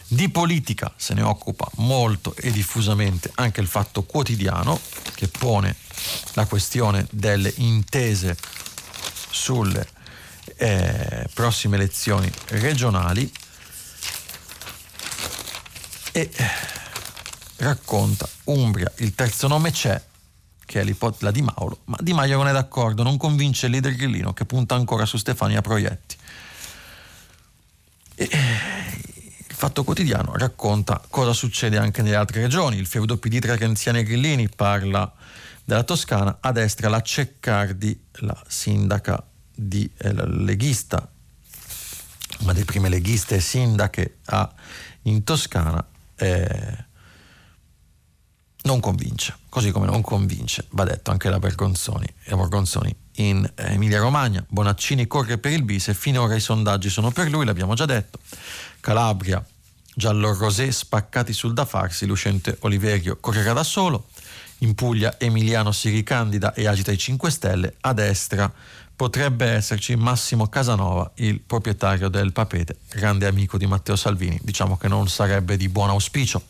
Di politica se ne occupa molto e diffusamente anche il Fatto Quotidiano, che pone la questione delle intese sulle eh, prossime elezioni regionali e racconta Umbria, il terzo nome c'è, che è l'ipotesi Di Mauro, ma Di Maio non è d'accordo, non convince il leader grillino che punta ancora su Stefania Proietti. E, il Fatto Quotidiano racconta cosa succede anche nelle altre regioni. Il feudo PD tra Renziani e Grillini parla della Toscana, a destra la Ceccardi, la sindaca di, eh, leghista, una delle prime leghiste sindache a, in Toscana, eh, non convince, così come non convince, va detto, anche la Bergonzoni, la Borgonzoni in Emilia Romagna. Bonaccini corre per il bis e finora i sondaggi sono per lui, l'abbiamo già detto. Calabria, Giallo Rosé spaccati sul da farsi, Lucente Oliverio correrà da solo. In Puglia Emiliano si ricandida e agita i 5 Stelle. A destra potrebbe esserci Massimo Casanova, il proprietario del Papete, grande amico di Matteo Salvini. Diciamo che non sarebbe di buon auspicio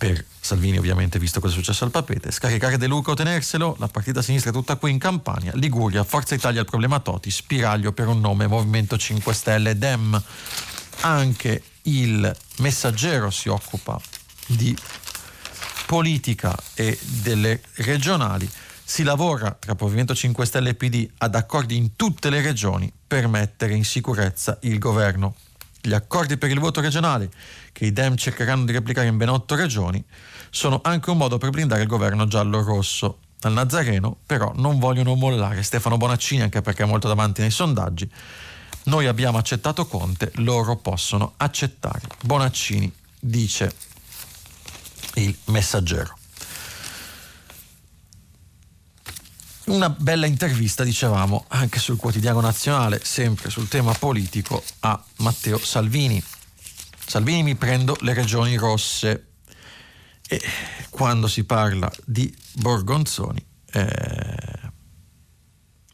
per Salvini ovviamente visto cosa è successo al Papete, scaricare De Luca o tenerselo, la partita sinistra è tutta qui in Campania, Liguria, Forza Italia il problema Toti, spiraglio per un nome, Movimento 5 Stelle, Dem. Anche il messaggero si occupa di politica e delle regionali. Si lavora tra Movimento 5 Stelle e PD ad accordi in tutte le regioni per mettere in sicurezza il governo. Gli accordi per il voto regionale, che i Dem cercheranno di replicare in ben otto regioni, sono anche un modo per blindare il governo giallo-rosso. Al Nazareno, però, non vogliono mollare Stefano Bonaccini, anche perché è molto davanti nei sondaggi. Noi abbiamo accettato Conte, loro possono accettare. Bonaccini dice il messaggero. Una bella intervista, dicevamo, anche sul quotidiano nazionale, sempre sul tema politico, a Matteo Salvini. Salvini mi prendo le regioni rosse. E quando si parla di Borgonzoni, eh,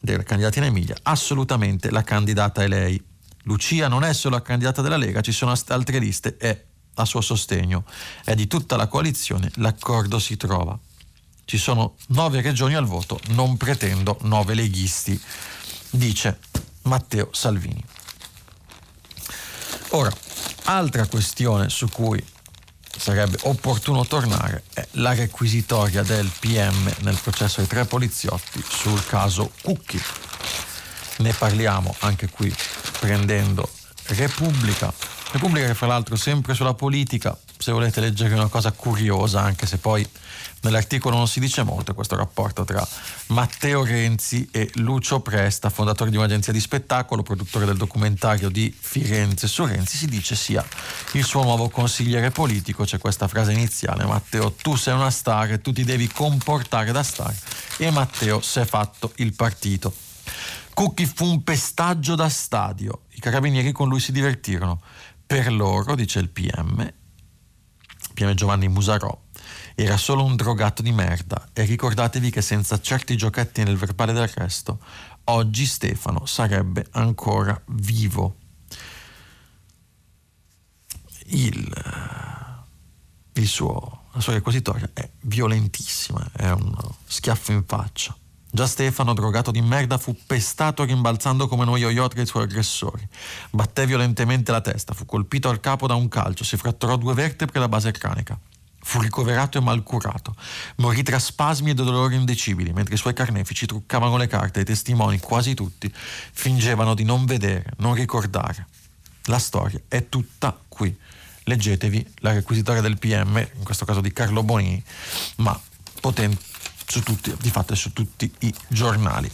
della candidata in Emilia, assolutamente la candidata è lei. Lucia non è solo la candidata della Lega, ci sono altre liste e a suo sostegno. È di tutta la coalizione, l'accordo si trova ci sono nove regioni al voto, non pretendo nove leghisti, dice Matteo Salvini. Ora, altra questione su cui sarebbe opportuno tornare è la requisitoria del PM nel processo dei tre poliziotti sul caso Cucchi. Ne parliamo anche qui prendendo Repubblica. Repubblica che fra l'altro sempre sulla politica, se volete leggere una cosa curiosa, anche se poi Nell'articolo non si dice molto questo rapporto tra Matteo Renzi e Lucio Presta, fondatore di un'agenzia di spettacolo, produttore del documentario di Firenze su Renzi, si dice sia il suo nuovo consigliere politico. C'è questa frase iniziale, Matteo tu sei una star e tu ti devi comportare da star e Matteo si è fatto il partito. Cucchi fu un pestaggio da stadio, i carabinieri con lui si divertirono. Per loro, dice il PM, PM Giovanni Musarò, era solo un drogato di merda e ricordatevi che senza certi giochetti nel verbale d'arresto, oggi Stefano sarebbe ancora vivo. Il, il suo, la sua requisitoria è violentissima, è un schiaffo in faccia. Già Stefano, drogato di merda, fu pestato rimbalzando come uno yo-yo tra i suoi aggressori. Batté violentemente la testa, fu colpito al capo da un calcio, si fratturò due vertebre e la base cranica Fu ricoverato e malcurato. Morì tra spasmi e dolori indecibili, mentre i suoi carnefici truccavano le carte e i testimoni, quasi tutti, fingevano di non vedere, non ricordare. La storia è tutta qui. Leggetevi la requisitoria del PM, in questo caso di Carlo Bonini, ma potente su tutti, di fatto su tutti i giornali.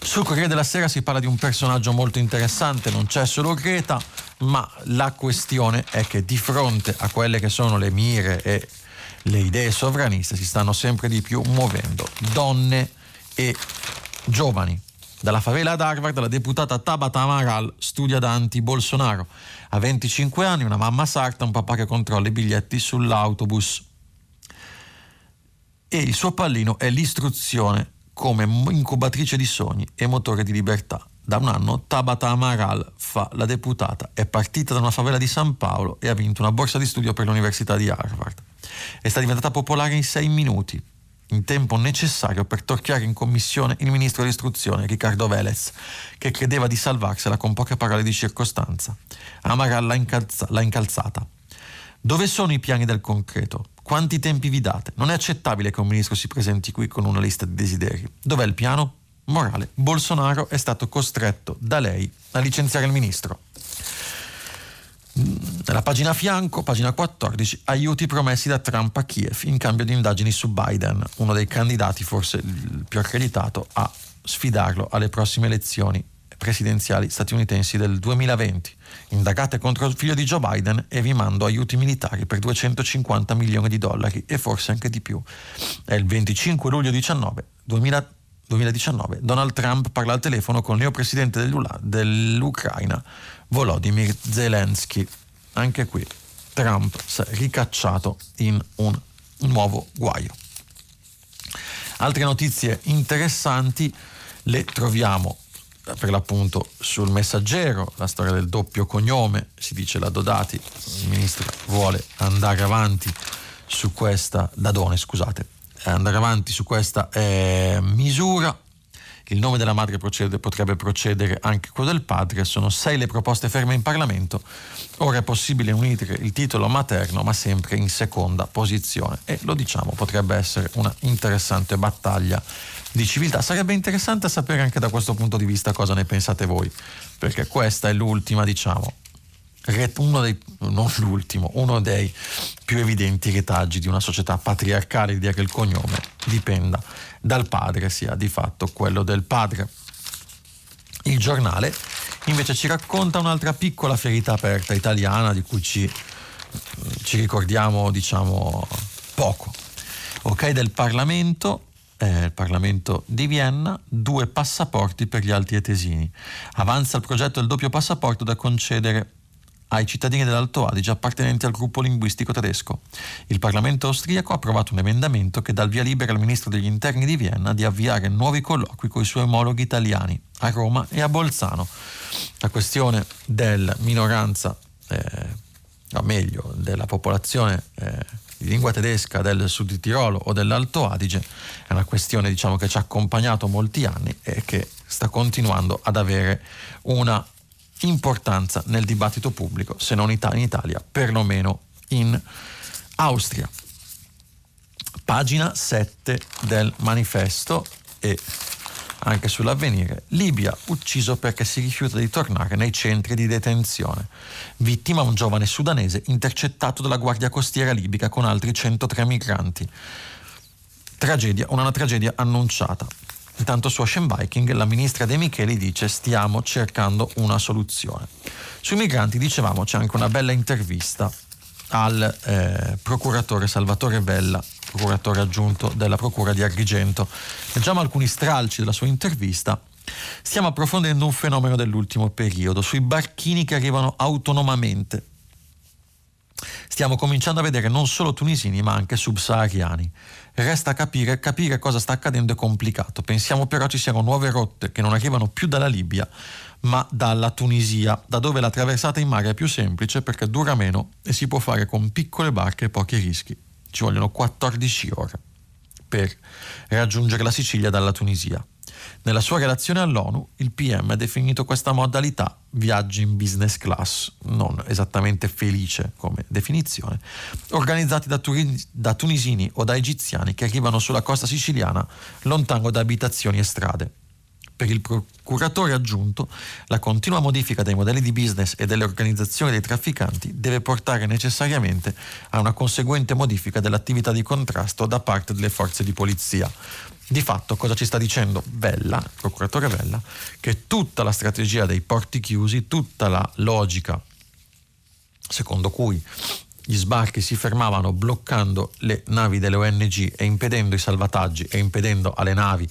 Sul Corriere della Sera si parla di un personaggio molto interessante, non c'è solo Greta, ma la questione è che di fronte a quelle che sono le mire e le idee sovraniste si stanno sempre di più muovendo donne e giovani. Dalla favela ad Harvard la deputata Tabata Amaral studia da anti-Bolsonaro. Ha 25 anni, una mamma sarta, un papà che controlla i biglietti sull'autobus. E il suo pallino è l'istruzione come incubatrice di sogni e motore di libertà. Da un anno Tabata Amaral fa la deputata, è partita da una favela di San Paolo e ha vinto una borsa di studio per l'Università di Harvard. È stata diventata popolare in sei minuti, in tempo necessario per torchiare in commissione il ministro dell'istruzione Riccardo Velez, che credeva di salvarsela con poche parole di circostanza. Amaral l'ha, incalza- l'ha incalzata. Dove sono i piani del concreto? Quanti tempi vi date? Non è accettabile che un ministro si presenti qui con una lista di desideri. Dov'è il piano? Morale, Bolsonaro è stato costretto da lei a licenziare il ministro. Nella pagina a fianco, pagina 14, aiuti promessi da Trump a Kiev in cambio di indagini su Biden, uno dei candidati forse il più accreditato a sfidarlo alle prossime elezioni presidenziali statunitensi del 2020. Indagate contro il figlio di Joe Biden e vi mando aiuti militari per 250 milioni di dollari e forse anche di più. È il 25 luglio 19, 2020 2019 Donald Trump parla al telefono con il neopresidente dell'Ucraina Volodymyr Zelensky. Anche qui Trump si è ricacciato in un nuovo guaio. Altre notizie interessanti le troviamo per l'appunto sul messaggero, la storia del doppio cognome, si dice la Dodati, il ministro vuole andare avanti su questa, Dadone scusate, andare avanti su questa eh, misura. Il nome della madre procede, potrebbe procedere anche quello del padre, sono sei le proposte ferme in Parlamento, ora è possibile unire il titolo materno ma sempre in seconda posizione. E lo diciamo potrebbe essere una interessante battaglia di civiltà. Sarebbe interessante sapere anche da questo punto di vista cosa ne pensate voi, perché questa è l'ultima diciamo uno dei, non l'ultimo, uno dei più evidenti retaggi di una società patriarcale, l'idea che il cognome dipenda dal padre, sia di fatto quello del padre. Il giornale invece ci racconta un'altra piccola ferita aperta italiana di cui ci, ci ricordiamo, diciamo, poco. Ok, del Parlamento, eh, il Parlamento di Vienna, due passaporti per gli alti etesini. Avanza il progetto del doppio passaporto da concedere ai cittadini dell'Alto Adige appartenenti al gruppo linguistico tedesco. Il Parlamento austriaco ha approvato un emendamento che dà il via libera al ministro degli interni di Vienna di avviare nuovi colloqui con i suoi omologhi italiani a Roma e a Bolzano. La questione della minoranza, eh, o meglio, della popolazione eh, di lingua tedesca del sud di Tirolo o dell'Alto Adige è una questione diciamo, che ci ha accompagnato molti anni e che sta continuando ad avere una importanza nel dibattito pubblico, se non in Italia, perlomeno in Austria. Pagina 7 del manifesto e anche sull'avvenire, Libia ucciso perché si rifiuta di tornare nei centri di detenzione. Vittima un giovane sudanese intercettato dalla guardia costiera libica con altri 103 migranti. Tragedia, una tragedia annunciata. Intanto su Ocean Viking la ministra De Micheli dice stiamo cercando una soluzione. Sui migranti dicevamo c'è anche una bella intervista al eh, procuratore Salvatore Vella, procuratore aggiunto della Procura di Agrigento. Leggiamo alcuni stralci della sua intervista. Stiamo approfondendo un fenomeno dell'ultimo periodo, sui barchini che arrivano autonomamente Stiamo cominciando a vedere non solo tunisini ma anche subsahariani. Resta capire, capire cosa sta accadendo è complicato. Pensiamo però ci siano nuove rotte che non arrivano più dalla Libia ma dalla Tunisia, da dove la traversata in mare è più semplice perché dura meno e si può fare con piccole barche e pochi rischi. Ci vogliono 14 ore per raggiungere la Sicilia dalla Tunisia. Nella sua relazione all'ONU, il PM ha definito questa modalità viaggi in business class, non esattamente felice come definizione, organizzati da, turi- da tunisini o da egiziani che arrivano sulla costa siciliana lontano da abitazioni e strade. Per il procuratore aggiunto, la continua modifica dei modelli di business e delle organizzazioni dei trafficanti deve portare necessariamente a una conseguente modifica dell'attività di contrasto da parte delle forze di polizia. Di fatto cosa ci sta dicendo Vella, il procuratore Vella, che tutta la strategia dei porti chiusi, tutta la logica secondo cui gli sbarchi si fermavano bloccando le navi delle ONG e impedendo i salvataggi e impedendo alle navi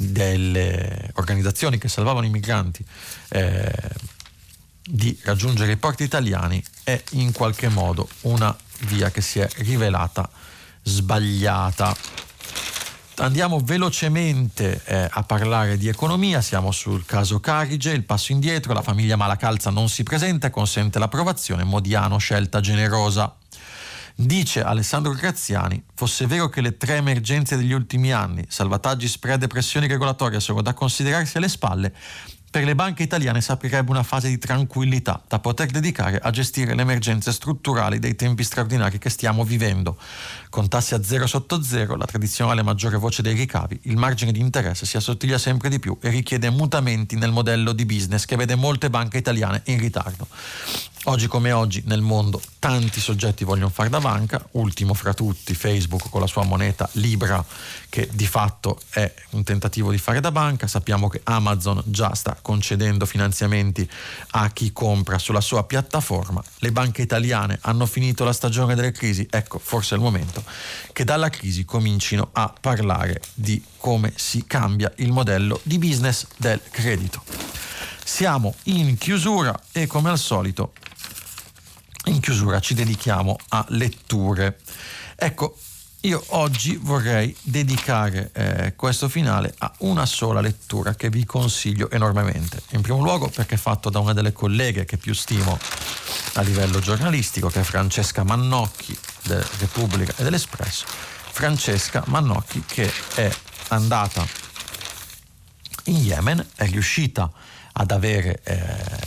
delle organizzazioni che salvavano i migranti eh, di raggiungere i porti italiani è in qualche modo una via che si è rivelata sbagliata. Andiamo velocemente eh, a parlare di economia, siamo sul caso Carige, il passo indietro, la famiglia Malacalza non si presenta consente l'approvazione, Modiano scelta generosa. Dice Alessandro Graziani, fosse vero che le tre emergenze degli ultimi anni, salvataggi, spread e pressioni regolatorie, sono da considerarsi alle spalle, per le banche italiane si aprirebbe una fase di tranquillità da poter dedicare a gestire le emergenze strutturali dei tempi straordinari che stiamo vivendo. Con tassi a zero sotto zero, la tradizionale maggiore voce dei ricavi, il margine di interesse si assottiglia sempre di più e richiede mutamenti nel modello di business che vede molte banche italiane in ritardo. Oggi come oggi nel mondo tanti soggetti vogliono fare da banca, ultimo fra tutti Facebook con la sua moneta Libra che di fatto è un tentativo di fare da banca, sappiamo che Amazon già sta concedendo finanziamenti a chi compra sulla sua piattaforma, le banche italiane hanno finito la stagione delle crisi, ecco forse è il momento che dalla crisi comincino a parlare di come si cambia il modello di business del credito. Siamo in chiusura e come al solito in chiusura ci dedichiamo a letture. Ecco, io oggi vorrei dedicare eh, questo finale a una sola lettura che vi consiglio enormemente. In primo luogo perché è fatto da una delle colleghe che più stimo a livello giornalistico, che è Francesca Mannocchi del Repubblica e dell'Espresso. Francesca Mannocchi che è andata in Yemen, è riuscita ad avere eh,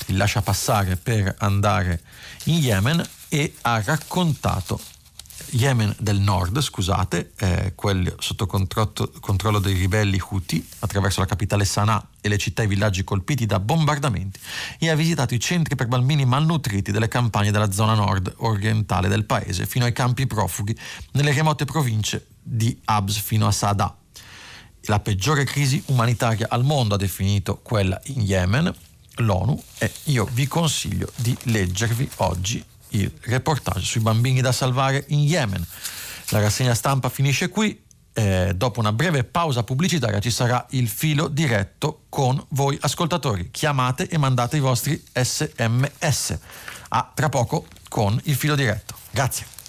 il lasciapassare per andare in Yemen e ha raccontato Yemen del nord, scusate, eh, quello sotto controllo dei ribelli Houthi, attraverso la capitale Sana'a e le città e i villaggi colpiti da bombardamenti, e ha visitato i centri per bambini malnutriti delle campagne della zona nord orientale del paese, fino ai campi profughi nelle remote province di Abs fino a Sada. La peggiore crisi umanitaria al mondo ha definito quella in Yemen, l'ONU, e io vi consiglio di leggervi oggi il reportage sui bambini da salvare in Yemen. La rassegna stampa finisce qui. Eh, dopo una breve pausa pubblicitaria ci sarà il filo diretto con voi ascoltatori. Chiamate e mandate i vostri sms. A tra poco con il filo diretto. Grazie.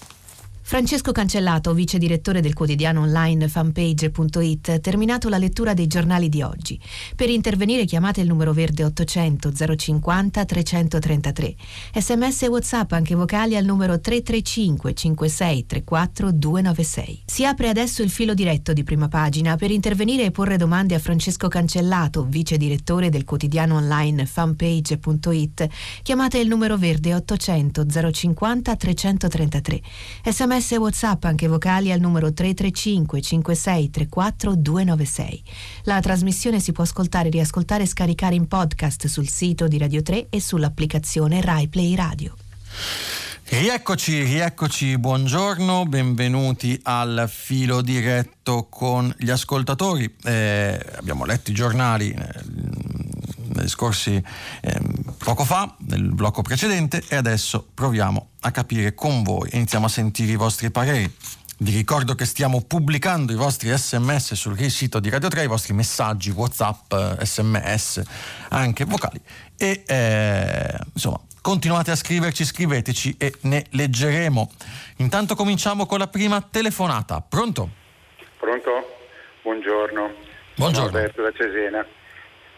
Francesco Cancellato, vice direttore del quotidiano online fanpage.it, terminato la lettura dei giornali di oggi. Per intervenire chiamate il numero verde 800 050 333. Sms e WhatsApp anche vocali al numero 335 56 34 296. Si apre adesso il filo diretto di prima pagina per intervenire e porre domande a Francesco Cancellato, vice direttore del quotidiano online fanpage.it. Chiamate il numero verde 800 050 333. Sms sms e whatsapp anche vocali al numero 335 5634 296. La trasmissione si può ascoltare, riascoltare e scaricare in podcast sul sito di Radio 3 e sull'applicazione RaiPlay Radio. Rieccoci, rieccoci, buongiorno, benvenuti al filo diretto con gli ascoltatori. Eh, abbiamo letto i giornali eh, negli scorsi eh, poco fa, nel blocco precedente, e adesso proviamo a capire con voi iniziamo a sentire i vostri pareri. Vi ricordo che stiamo pubblicando i vostri sms sul sito di Radio 3, i vostri messaggi, whatsapp, sms, anche vocali. E eh, insomma, continuate a scriverci, scriveteci e ne leggeremo. Intanto cominciamo con la prima telefonata. Pronto? Pronto? Buongiorno. Buongiorno. Sono Alberto da Cesena.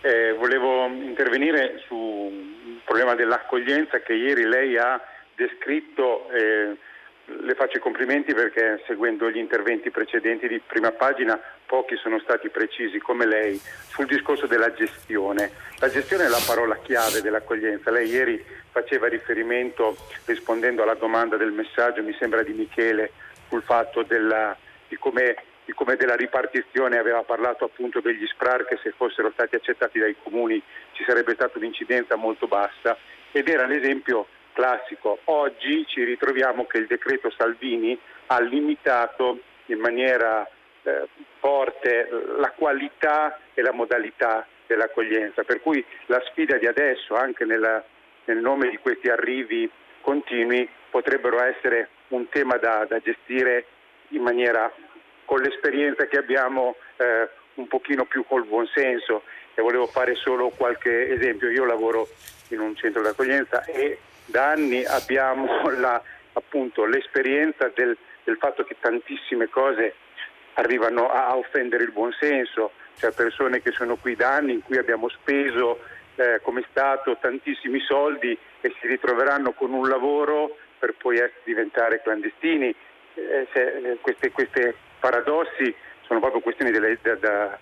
Eh, volevo intervenire sul problema dell'accoglienza che ieri lei ha descritto eh, le faccio i complimenti perché seguendo gli interventi precedenti di prima pagina pochi sono stati precisi come lei sul discorso della gestione. La gestione è la parola chiave dell'accoglienza. Lei ieri faceva riferimento rispondendo alla domanda del messaggio, mi sembra di Michele, sul fatto della, di come come della ripartizione aveva parlato appunto degli SPRAR che se fossero stati accettati dai comuni ci sarebbe stata un'incidenza molto bassa ed era l'esempio classico. Oggi ci ritroviamo che il decreto Salvini ha limitato in maniera eh, forte la qualità e la modalità dell'accoglienza, per cui la sfida di adesso, anche nella, nel nome di questi arrivi continui, potrebbero essere un tema da, da gestire in maniera con l'esperienza che abbiamo eh, un pochino più col buonsenso e volevo fare solo qualche esempio. Io lavoro in un centro d'accoglienza e da anni abbiamo la, appunto, l'esperienza del, del, fatto che tantissime cose arrivano a offendere il buonsenso, cioè persone che sono qui da anni in cui abbiamo speso eh, come Stato tantissimi soldi e si ritroveranno con un lavoro per poi diventare clandestini. Eh, se, eh, queste, queste, paradossi sono proprio questioni delle, da, da,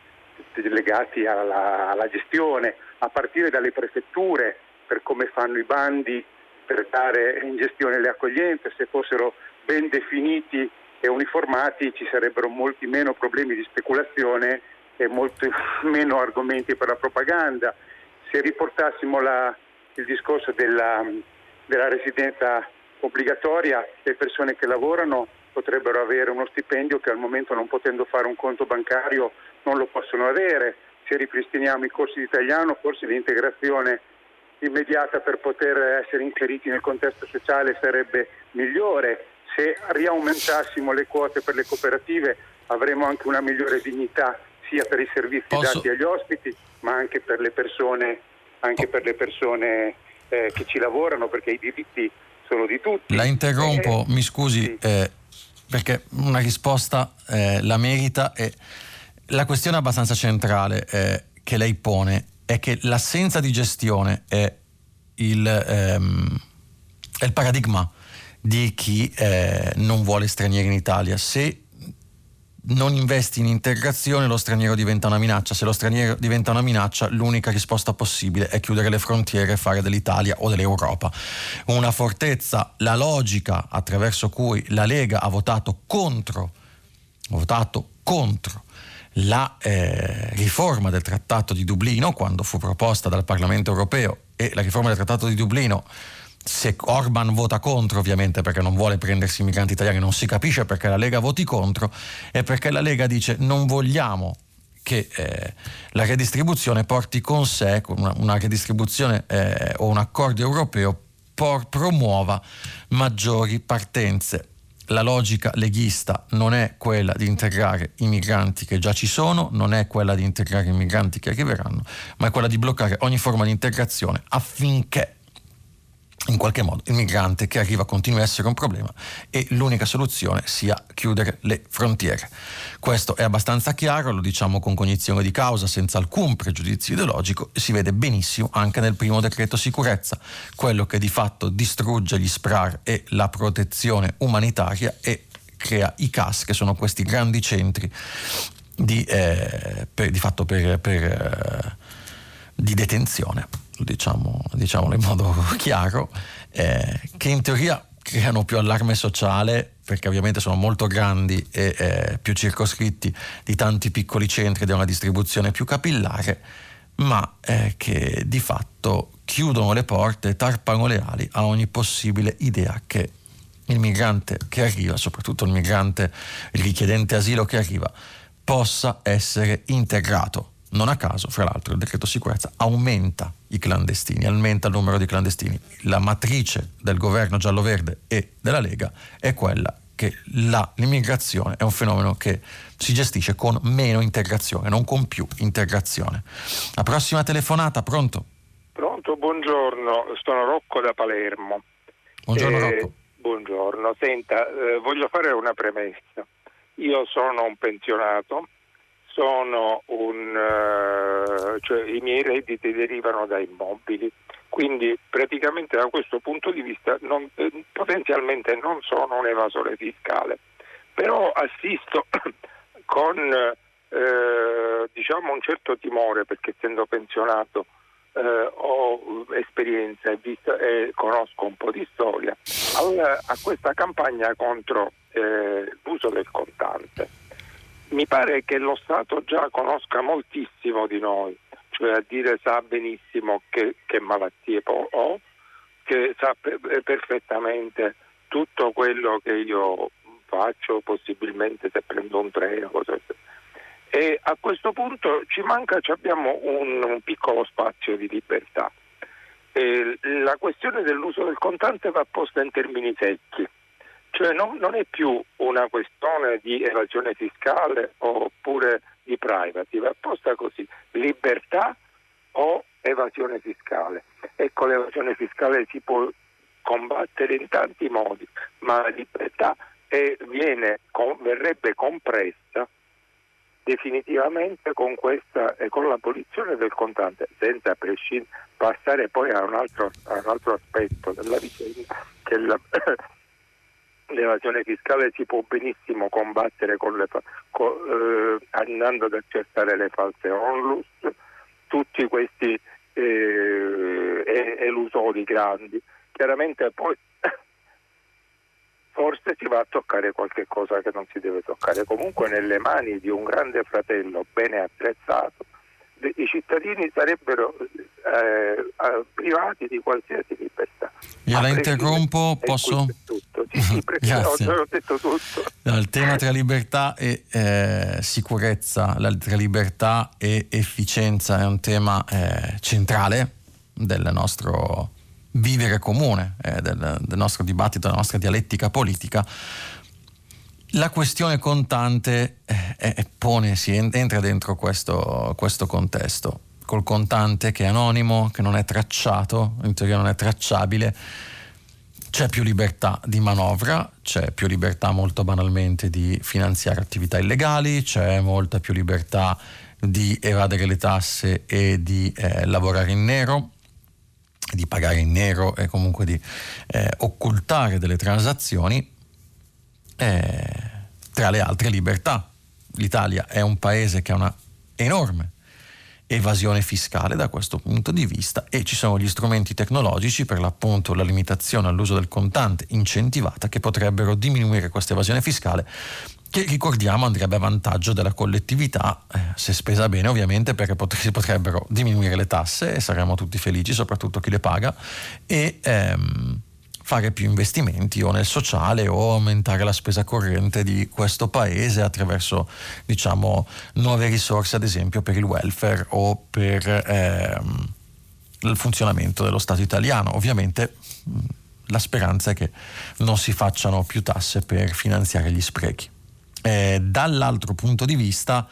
legati alla, alla gestione, a partire dalle prefetture per come fanno i bandi per dare in gestione le accoglienze, se fossero ben definiti e uniformati ci sarebbero molti meno problemi di speculazione e molti meno argomenti per la propaganda. Se riportassimo la, il discorso della, della residenza obbligatoria, le persone che lavorano potrebbero avere uno stipendio che al momento non potendo fare un conto bancario non lo possono avere. Se ripristiniamo i corsi di italiano, forse l'integrazione immediata per poter essere inseriti nel contesto sociale sarebbe migliore. Se riaumentassimo le quote per le cooperative avremo anche una migliore dignità sia per i servizi Posso... dati agli ospiti ma anche per le persone, per le persone eh, che ci lavorano perché i diritti sono di tutti. La interrompo, eh, mi scusi, sì. eh, perché una risposta eh, la merita e la questione abbastanza centrale eh, che lei pone è che l'assenza di gestione è il, ehm, è il paradigma di chi eh, non vuole stranieri in Italia. Se non investi in integrazione, lo straniero diventa una minaccia. Se lo straniero diventa una minaccia, l'unica risposta possibile è chiudere le frontiere e fare dell'Italia o dell'Europa una fortezza. La logica attraverso cui la Lega ha votato contro, ha votato contro la eh, riforma del Trattato di Dublino, quando fu proposta dal Parlamento europeo, e la riforma del Trattato di Dublino se Orban vota contro, ovviamente perché non vuole prendersi i migranti italiani, non si capisce perché la Lega voti contro, è perché la Lega dice non vogliamo che eh, la redistribuzione porti con sé, una, una redistribuzione eh, o un accordo europeo por, promuova maggiori partenze. La logica leghista non è quella di integrare i migranti che già ci sono, non è quella di integrare i migranti che arriveranno, ma è quella di bloccare ogni forma di integrazione affinché in qualche modo il migrante che arriva continui a essere un problema e l'unica soluzione sia chiudere le frontiere. Questo è abbastanza chiaro, lo diciamo con cognizione di causa, senza alcun pregiudizio ideologico e si vede benissimo anche nel primo decreto sicurezza, quello che di fatto distrugge gli SPRAR e la protezione umanitaria e crea i CAS, che sono questi grandi centri di, eh, per, di fatto per, per, eh, di detenzione diciamo, diciamolo in modo chiaro, eh, che in teoria creano più allarme sociale perché ovviamente sono molto grandi e eh, più circoscritti di tanti piccoli centri di una distribuzione più capillare, ma eh, che di fatto chiudono le porte, tarpano le ali a ogni possibile idea che il migrante che arriva, soprattutto il migrante, richiedente asilo che arriva, possa essere integrato non a caso, fra l'altro, il decreto sicurezza aumenta i clandestini, aumenta il numero di clandestini. La matrice del governo giallo-verde e della Lega è quella che la, l'immigrazione è un fenomeno che si gestisce con meno integrazione, non con più integrazione. La prossima telefonata, pronto? Pronto, buongiorno, sono Rocco da Palermo. Buongiorno eh, Rocco. Buongiorno, senta, eh, voglio fare una premessa. Io sono un pensionato un, uh, cioè i miei redditi derivano da immobili, quindi praticamente da questo punto di vista non, eh, potenzialmente non sono un evasore fiscale. Però assisto con eh, diciamo un certo timore perché essendo pensionato eh, ho esperienza e, vista, e, conosco un po' di storia al, a questa campagna contro eh, l'uso del contante. Mi pare che lo Stato già conosca moltissimo di noi, cioè a dire sa benissimo che, che malattie ho, che sa perfettamente tutto quello che io faccio, possibilmente se prendo un treno, cose e a questo punto ci manca, abbiamo un, un piccolo spazio di libertà. E la questione dell'uso del contante va posta in termini secchi, cioè non, non, è più una questione di evasione fiscale oppure di privacy, va posta così, libertà o evasione fiscale. Ecco, l'evasione fiscale si può combattere in tanti modi, ma la libertà è, viene, verrebbe compressa definitivamente con questa e con l'abolizione del contante, senza prescind- passare poi a un, altro, a un altro aspetto della vicenda, che la, l'evasione fiscale si può benissimo combattere le, con, eh, andando ad accertare le false onlus, tutti questi eh, elusori grandi. Chiaramente poi forse si va a toccare qualche cosa che non si deve toccare. Comunque nelle mani di un grande fratello bene attrezzato i cittadini sarebbero eh, privati di qualsiasi libertà. Io la interrompo, posso? Sì, sì. Ho, ho detto tutto. il tema tra libertà e eh, sicurezza, tra libertà e efficienza è un tema eh, centrale del nostro vivere comune eh, del, del, nostro dibattito, della nostra dialettica politica, la questione contante eh, pone, si entra dentro questo, questo contesto, col contante che è anonimo, che non è tracciato, in teoria non è tracciabile, c'è più libertà di manovra, c'è più libertà molto banalmente di finanziare attività illegali, c'è molta più libertà di evadere le tasse e di eh, lavorare in nero, di pagare in nero e comunque di eh, occultare delle transazioni, eh, tra le altre libertà. L'Italia è un paese che ha una enorme evasione fiscale da questo punto di vista e ci sono gli strumenti tecnologici per l'appunto la limitazione all'uso del contante incentivata che potrebbero diminuire questa evasione fiscale che ricordiamo andrebbe a vantaggio della collettività, eh, se spesa bene ovviamente, perché pot- si potrebbero diminuire le tasse e saremmo tutti felici, soprattutto chi le paga, e ehm, fare più investimenti o nel sociale o aumentare la spesa corrente di questo paese attraverso diciamo, nuove risorse, ad esempio per il welfare o per ehm, il funzionamento dello Stato italiano. Ovviamente la speranza è che non si facciano più tasse per finanziare gli sprechi. Eh, dall'altro punto di vista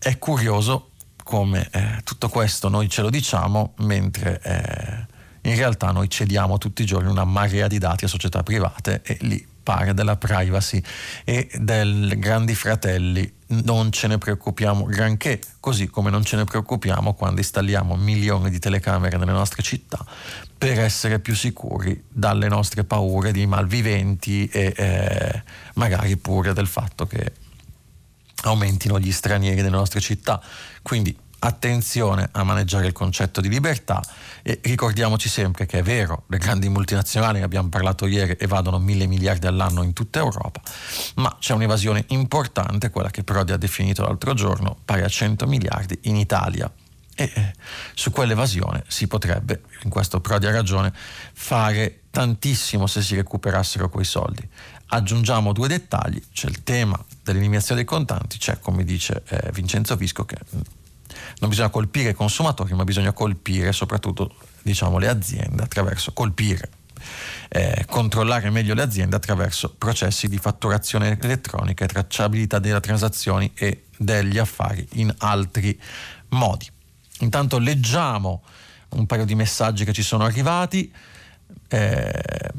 è curioso come eh, tutto questo noi ce lo diciamo mentre eh, in realtà noi cediamo tutti i giorni una marea di dati a società private e lì pare della privacy e del grandi fratelli non ce ne preoccupiamo granché, così come non ce ne preoccupiamo quando installiamo milioni di telecamere nelle nostre città per essere più sicuri dalle nostre paure di malviventi e eh, magari pure del fatto che aumentino gli stranieri nelle nostre città. Quindi attenzione a maneggiare il concetto di libertà e ricordiamoci sempre che è vero, le grandi multinazionali, ne abbiamo parlato ieri, evadono mille miliardi all'anno in tutta Europa, ma c'è un'evasione importante, quella che Prodi ha definito l'altro giorno, pari a 100 miliardi in Italia e eh, su quell'evasione si potrebbe, in questo Prodi ha ragione, fare tantissimo se si recuperassero quei soldi. Aggiungiamo due dettagli, c'è il tema dell'eliminazione dei contanti, c'è come dice eh, Vincenzo Visco che non bisogna colpire i consumatori, ma bisogna colpire soprattutto diciamo, le aziende attraverso colpire. Eh, controllare meglio le aziende attraverso processi di fatturazione elettronica e tracciabilità delle transazioni e degli affari in altri modi. Intanto leggiamo un paio di messaggi che ci sono arrivati. Eh,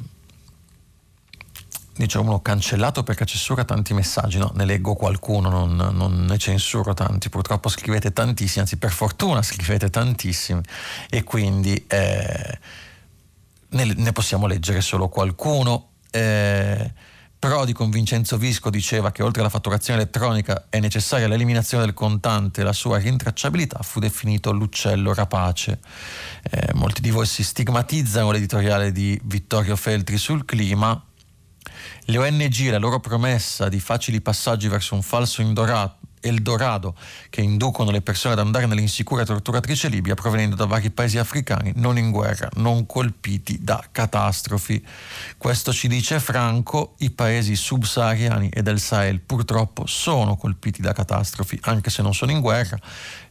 dice uno cancellato perché censura tanti messaggi, no, ne leggo qualcuno, non, non, ne censuro tanti, purtroppo scrivete tantissimi, anzi per fortuna scrivete tantissimi. E quindi eh, ne, ne, possiamo leggere solo qualcuno. Eh, Prodi con Vincenzo Visco diceva che oltre alla fatturazione elettronica è necessaria l'eliminazione del contante. E la sua rintracciabilità, fu definito l'uccello rapace. Eh, molti di voi si stigmatizzano l'editoriale di Vittorio Feltri sul clima, le ONG e la loro promessa di facili passaggi verso un falso indorato Eldorado che inducono le persone ad andare nell'insicura torturatrice Libia provenendo da vari paesi africani non in guerra, non colpiti da catastrofi. Questo ci dice Franco, i paesi subsahariani e del Sahel purtroppo sono colpiti da catastrofi anche se non sono in guerra.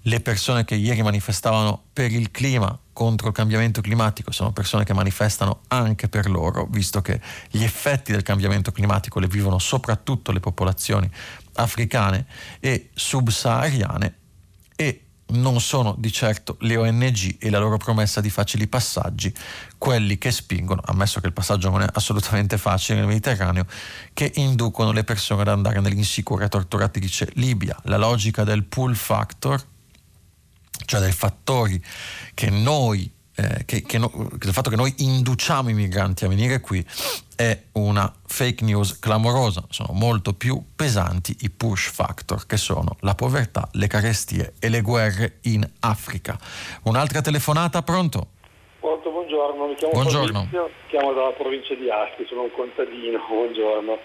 Le persone che ieri manifestavano per il clima contro il cambiamento climatico sono persone che manifestano anche per loro, visto che gli effetti del cambiamento climatico le vivono soprattutto le popolazioni africane e subsahariane e non sono di certo le ONG e la loro promessa di facili passaggi quelli che spingono, ammesso che il passaggio non è assolutamente facile nel Mediterraneo, che inducono le persone ad andare nell'insicura torturatrice Libia. La logica del pull factor, cioè dei fattori che noi eh, che, che no, del fatto che noi induciamo i migranti a venire qui è una fake news clamorosa, sono molto più pesanti i push factor che sono la povertà, le carestie e le guerre in Africa. Un'altra telefonata, pronto? Pronto, buongiorno, mi chiamo buongiorno. Fabrizio, chiamo dalla provincia di Asti, sono un contadino, buongiorno.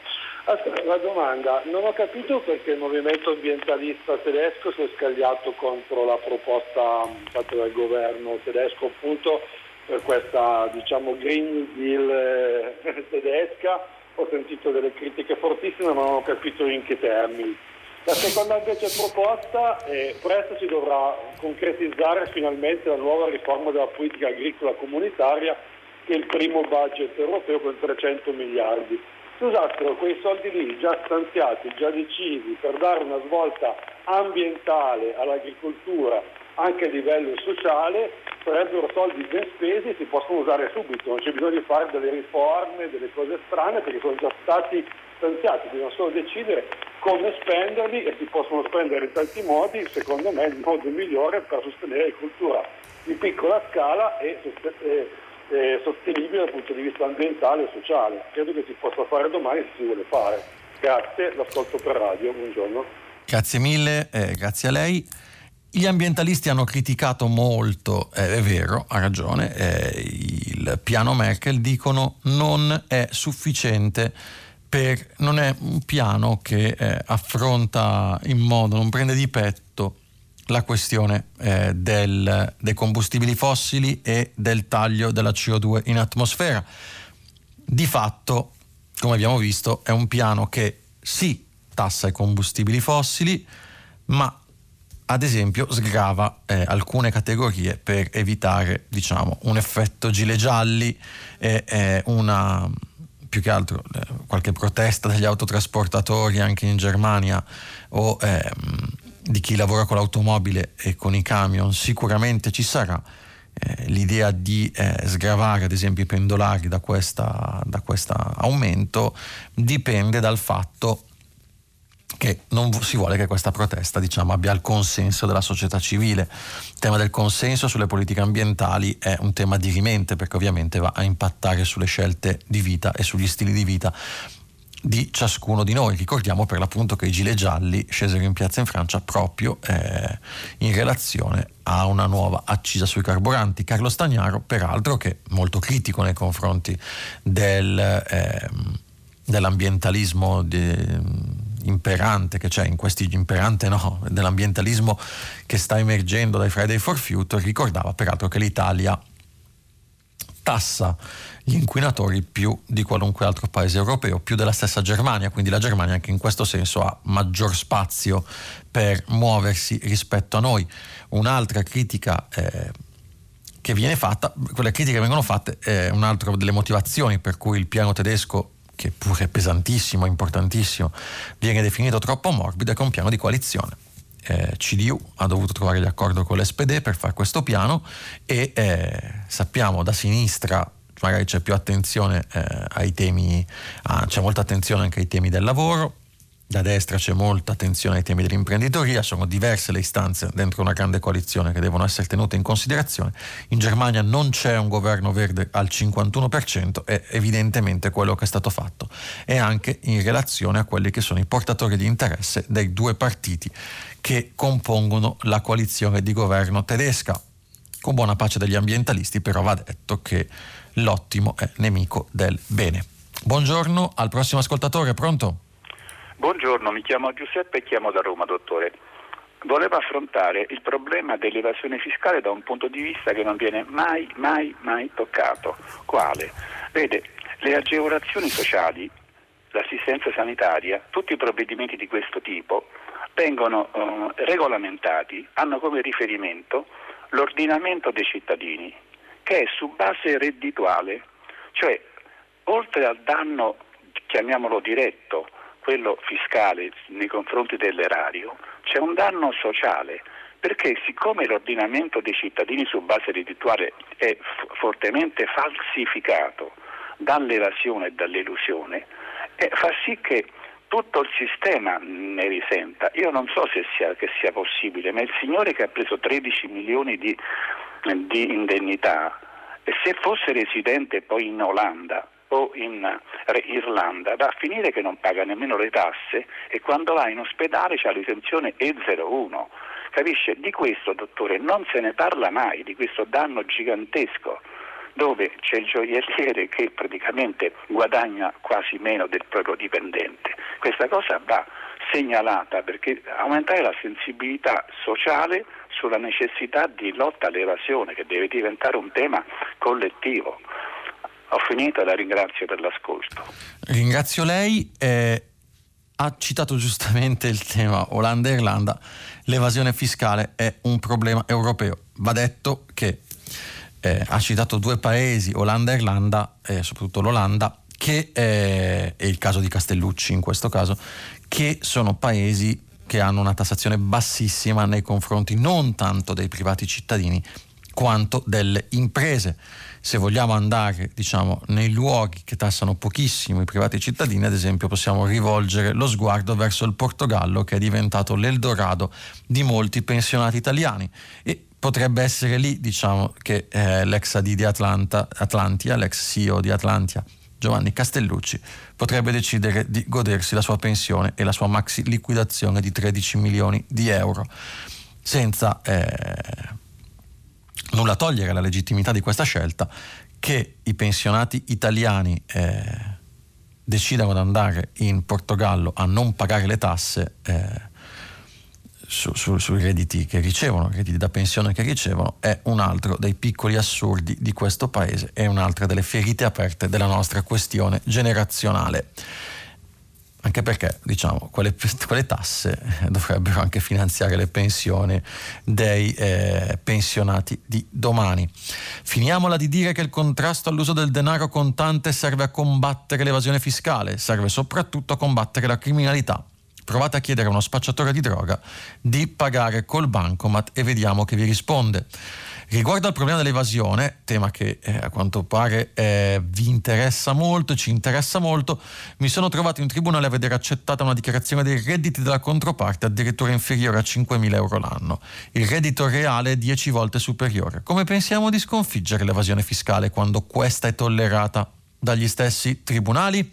La domanda, non ho capito perché il movimento ambientalista tedesco si è scagliato contro la proposta fatta dal governo tedesco appunto per questa diciamo Green Deal eh, tedesca. Ho sentito delle critiche fortissime ma non ho capito in che termini. La seconda invece proposta è presto si dovrà concretizzare finalmente la nuova riforma della politica agricola comunitaria il primo budget europeo con 300 miliardi. Se usassero quei soldi lì già stanziati, già decisi per dare una svolta ambientale all'agricoltura anche a livello sociale, sarebbero soldi ben spesi e si possono usare subito, non c'è bisogno di fare delle riforme, delle cose strane perché sono già stati stanziati, bisogna solo decidere come spenderli e si possono spendere in tanti modi, secondo me il modo migliore per sostenere l'agricoltura di piccola scala e, e eh, sostenibile dal punto di vista ambientale e sociale. Credo che si possa fare domani se si vuole fare. Grazie, l'ascolto per radio, buongiorno. Grazie mille, eh, grazie a lei. Gli ambientalisti hanno criticato molto, eh, è vero, ha ragione, eh, il piano Merkel, dicono non è sufficiente per, non è un piano che eh, affronta in modo, non prende di petto la questione eh, del, dei combustibili fossili e del taglio della CO2 in atmosfera. Di fatto, come abbiamo visto, è un piano che sì tassa i combustibili fossili, ma ad esempio sgrava eh, alcune categorie per evitare diciamo, un effetto gilet gialli e eh, una più che altro eh, qualche protesta degli autotrasportatori anche in Germania o ehm, di chi lavora con l'automobile e con i camion sicuramente ci sarà. Eh, l'idea di eh, sgravare ad esempio i pendolari da questo aumento dipende dal fatto che non si vuole che questa protesta diciamo, abbia il consenso della società civile. Il tema del consenso sulle politiche ambientali è un tema dirimente perché ovviamente va a impattare sulle scelte di vita e sugli stili di vita di ciascuno di noi. Ricordiamo per l'appunto che i gilet gialli scesero in piazza in Francia proprio eh, in relazione a una nuova accisa sui carburanti. Carlo Stagnaro, peraltro, che è molto critico nei confronti del, eh, dell'ambientalismo de, imperante che c'è in questi imperante no, dell'ambientalismo che sta emergendo dai Friday for Future, ricordava peraltro che l'Italia tassa gli inquinatori più di qualunque altro paese europeo, più della stessa Germania, quindi la Germania anche in questo senso ha maggior spazio per muoversi rispetto a noi. Un'altra critica eh, che viene fatta, quelle critiche che vengono fatte è un'altra delle motivazioni per cui il piano tedesco che pure è pesantissimo, importantissimo, viene definito troppo morbido, è che è un piano di coalizione. Eh, CDU ha dovuto trovare l'accordo con l'SPD per fare questo piano e eh, sappiamo da sinistra magari c'è più attenzione eh, ai temi, ah, c'è molta attenzione anche ai temi del lavoro, da destra c'è molta attenzione ai temi dell'imprenditoria, sono diverse le istanze dentro una grande coalizione che devono essere tenute in considerazione. In Germania non c'è un governo verde al 51% e evidentemente quello che è stato fatto è anche in relazione a quelli che sono i portatori di interesse dei due partiti che compongono la coalizione di governo tedesca. Con buona pace degli ambientalisti però va detto che l'ottimo è nemico del bene. Buongiorno al prossimo ascoltatore, pronto? Buongiorno, mi chiamo Giuseppe e chiamo da Roma, dottore. Volevo affrontare il problema dell'evasione fiscale da un punto di vista che non viene mai, mai, mai toccato. Quale? Vede, le agevolazioni sociali, l'assistenza sanitaria, tutti i provvedimenti di questo tipo vengono eh, regolamentati, hanno come riferimento l'ordinamento dei cittadini, che è su base reddituale, cioè oltre al danno, chiamiamolo diretto, quello fiscale nei confronti dell'erario, c'è un danno sociale, perché siccome l'ordinamento dei cittadini su base reddituale è fortemente falsificato dall'evasione e dall'elusione, eh, fa sì che tutto il sistema ne risenta. Io non so se sia, sia possibile, ma il signore che ha preso 13 milioni di, di indennità, se fosse residente poi in Olanda o in Irlanda va a finire che non paga nemmeno le tasse e quando va in ospedale c'ha l'esenzione E01. Capisce? Di questo, dottore, non se ne parla mai, di questo danno gigantesco dove c'è il gioielliere che praticamente guadagna quasi meno del proprio dipendente. Questa cosa va segnalata perché aumentare la sensibilità sociale sulla necessità di lotta all'evasione che deve diventare un tema collettivo. Ho finito, la ringrazio per l'ascolto. Ringrazio lei. Eh, ha citato giustamente il tema Olanda e Irlanda. L'evasione fiscale è un problema europeo. Va detto che eh, ha citato due paesi, Olanda e Irlanda, eh, soprattutto l'Olanda, che eh, è il caso di Castellucci in questo caso, che sono paesi che hanno una tassazione bassissima nei confronti non tanto dei privati cittadini quanto delle imprese. Se vogliamo andare diciamo, nei luoghi che tassano pochissimo i privati cittadini, ad esempio possiamo rivolgere lo sguardo verso il Portogallo che è diventato l'Eldorado di molti pensionati italiani. E potrebbe essere lì diciamo, che eh, l'ex AD di Atlanta, Atlantia, l'ex CEO di Atlantia, Giovanni Castellucci, potrebbe decidere di godersi la sua pensione e la sua maxi liquidazione di 13 milioni di euro senza... Eh, nulla togliere alla legittimità di questa scelta, che i pensionati italiani eh, decidano di andare in Portogallo a non pagare le tasse eh, su, su, sui redditi che ricevono, redditi da pensione che ricevono, è un altro dei piccoli assurdi di questo paese, è un'altra delle ferite aperte della nostra questione generazionale anche perché diciamo, quelle, quelle, tasse dovrebbero anche finanziare le pensioni dei eh, pensionati di domani. Finiamola di dire che il contrasto all'uso del denaro contante serve a combattere l'evasione fiscale, serve soprattutto a combattere la criminalità. Provate a chiedere a uno spacciatore di droga di pagare col bancomat e vediamo che vi risponde. Riguardo al problema dell'evasione, tema che eh, a quanto pare eh, vi interessa molto, ci interessa molto, mi sono trovato in tribunale a vedere accettata una dichiarazione dei redditi della controparte addirittura inferiore a 5.000 euro l'anno. Il reddito reale è 10 volte superiore. Come pensiamo di sconfiggere l'evasione fiscale quando questa è tollerata dagli stessi tribunali?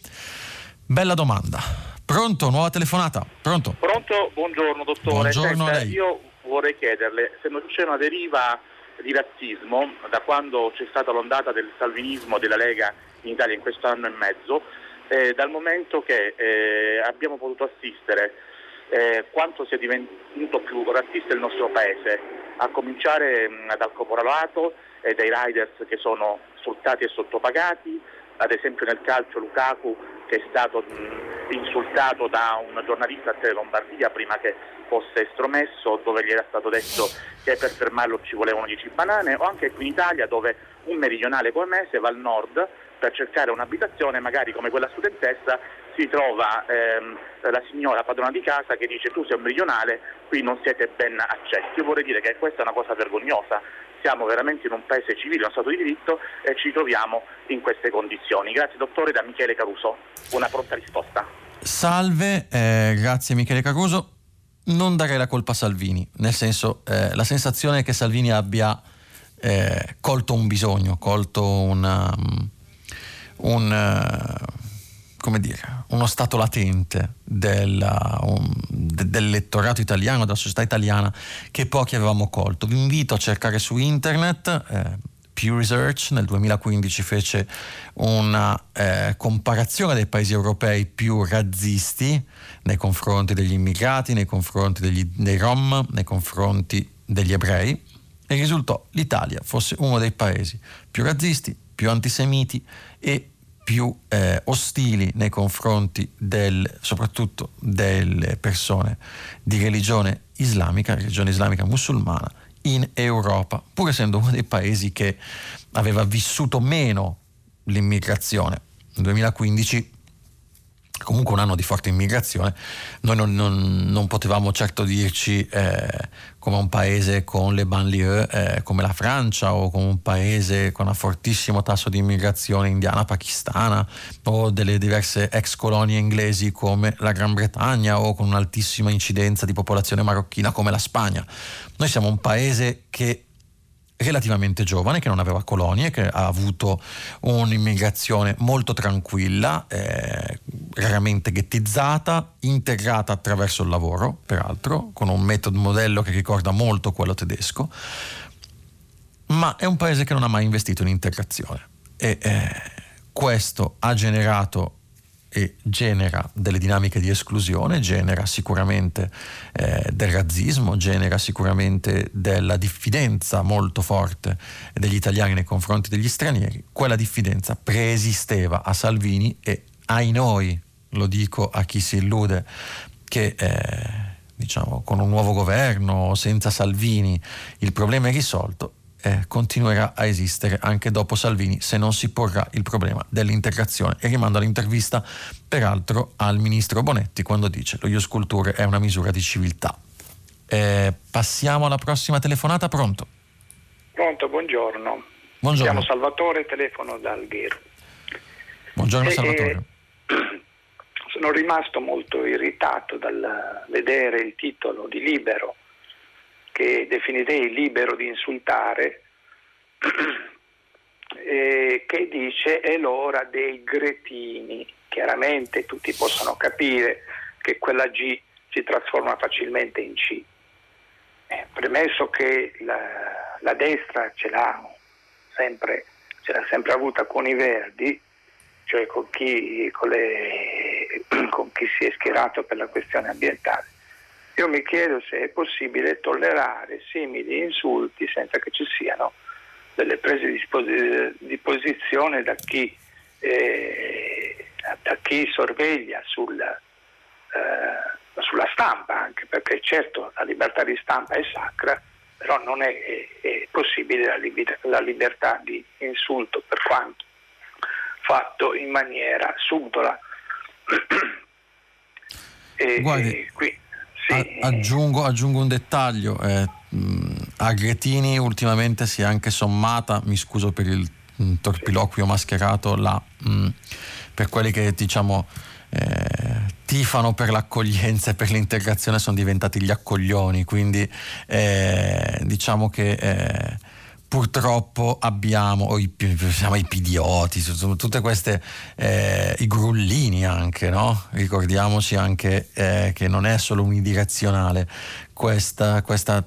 Bella domanda. Pronto? Nuova telefonata? Pronto? Pronto? Buongiorno dottore. Buongiorno Senta, a lei. Io vorrei chiederle se non c'è una deriva di razzismo da quando c'è stata l'ondata del salvinismo della Lega in Italia in questo anno e mezzo, eh, dal momento che eh, abbiamo potuto assistere eh, quanto sia divenuto più razzista il nostro paese, a cominciare mh, dal caporalato e dai riders che sono sfruttati e sottopagati, ad esempio nel calcio Lukaku che è stato insultato da un giornalista a Tele Lombardia prima che fosse estromesso, dove gli era stato detto che per fermarlo ci volevano 10 banane, o anche qui in Italia dove un meridionale come me se va al nord per cercare un'abitazione, magari come quella studentessa, si trova ehm, la signora padrona di casa che dice tu sei un meridionale, qui non siete ben accetti. Io vorrei dire che questa è una cosa vergognosa siamo veramente in un paese civile, in uno Stato di diritto e ci troviamo in queste condizioni. Grazie dottore da Michele Caruso, una pronta risposta. Salve, eh, grazie Michele Caruso. Non darei la colpa a Salvini, nel senso eh, la sensazione è che Salvini abbia eh, colto un bisogno, colto una, un, come dire, uno stato latente della, um, de, dell'elettorato italiano, della società italiana che pochi avevamo colto. Vi invito a cercare su internet. Eh, Pew Research nel 2015 fece una eh, comparazione dei paesi europei più razzisti nei confronti degli immigrati, nei confronti degli, dei rom, nei confronti degli ebrei e risultò l'Italia fosse uno dei paesi più razzisti, più antisemiti e più eh, ostili nei confronti del, soprattutto delle persone di religione islamica, religione islamica musulmana, in Europa, pur essendo uno dei paesi che aveva vissuto meno l'immigrazione. Nel 2015 comunque un anno di forte immigrazione, noi non, non, non potevamo certo dirci eh, come un paese con le banlieue eh, come la Francia o come un paese con un fortissimo tasso di immigrazione indiana, pakistana o delle diverse ex colonie inglesi come la Gran Bretagna o con un'altissima incidenza di popolazione marocchina come la Spagna. Noi siamo un paese che relativamente giovane, che non aveva colonie, che ha avuto un'immigrazione molto tranquilla, eh, raramente ghettizzata, integrata attraverso il lavoro, peraltro, con un metodo modello che ricorda molto quello tedesco, ma è un paese che non ha mai investito in integrazione. E eh, questo ha generato e genera delle dinamiche di esclusione, genera sicuramente eh, del razzismo, genera sicuramente della diffidenza molto forte degli italiani nei confronti degli stranieri. Quella diffidenza preesisteva a Salvini e ai noi, lo dico a chi si illude, che eh, diciamo, con un nuovo governo, senza Salvini, il problema è risolto, eh, continuerà a esistere anche dopo Salvini se non si porrà il problema dell'integrazione. E rimando all'intervista, peraltro, al ministro Bonetti quando dice lo Ius Culture è una misura di civiltà. Eh, passiamo alla prossima telefonata, pronto? Pronto, buongiorno. Buongiorno. Chiamo Salvatore, telefono da Alghero. Buongiorno e, Salvatore. E, sono rimasto molto irritato dal vedere il titolo di Libero che definirei libero di insultare, eh, che dice è l'ora dei gretini. Chiaramente tutti possono capire che quella G si trasforma facilmente in C. Eh, premesso che la, la destra ce l'ha sempre, ce l'ha sempre avuta con i verdi, cioè con chi, con, le, con chi si è schierato per la questione ambientale, io mi chiedo se è possibile tollerare simili insulti senza che ci siano delle prese di, posi- di posizione da chi, eh, da chi sorveglia sul, eh, sulla stampa, anche perché certo la libertà di stampa è sacra, però non è, è, è possibile la, liber- la libertà di insulto per quanto fatto in maniera subdola. e, Guardi, qui, sì. aggiungo, aggiungo, un dettaglio. Eh, a Gretini ultimamente si è anche sommata, mi scuso per il torpiloquio mascherato, la, mh, per quelli che diciamo eh, tifano per l'accoglienza e per l'integrazione sono diventati gli accoglioni, quindi eh, diciamo che eh, purtroppo abbiamo i, siamo i pidioti, tutte queste, eh, i grullini anche, no? ricordiamoci anche eh, che non è solo unidirezionale questa, questa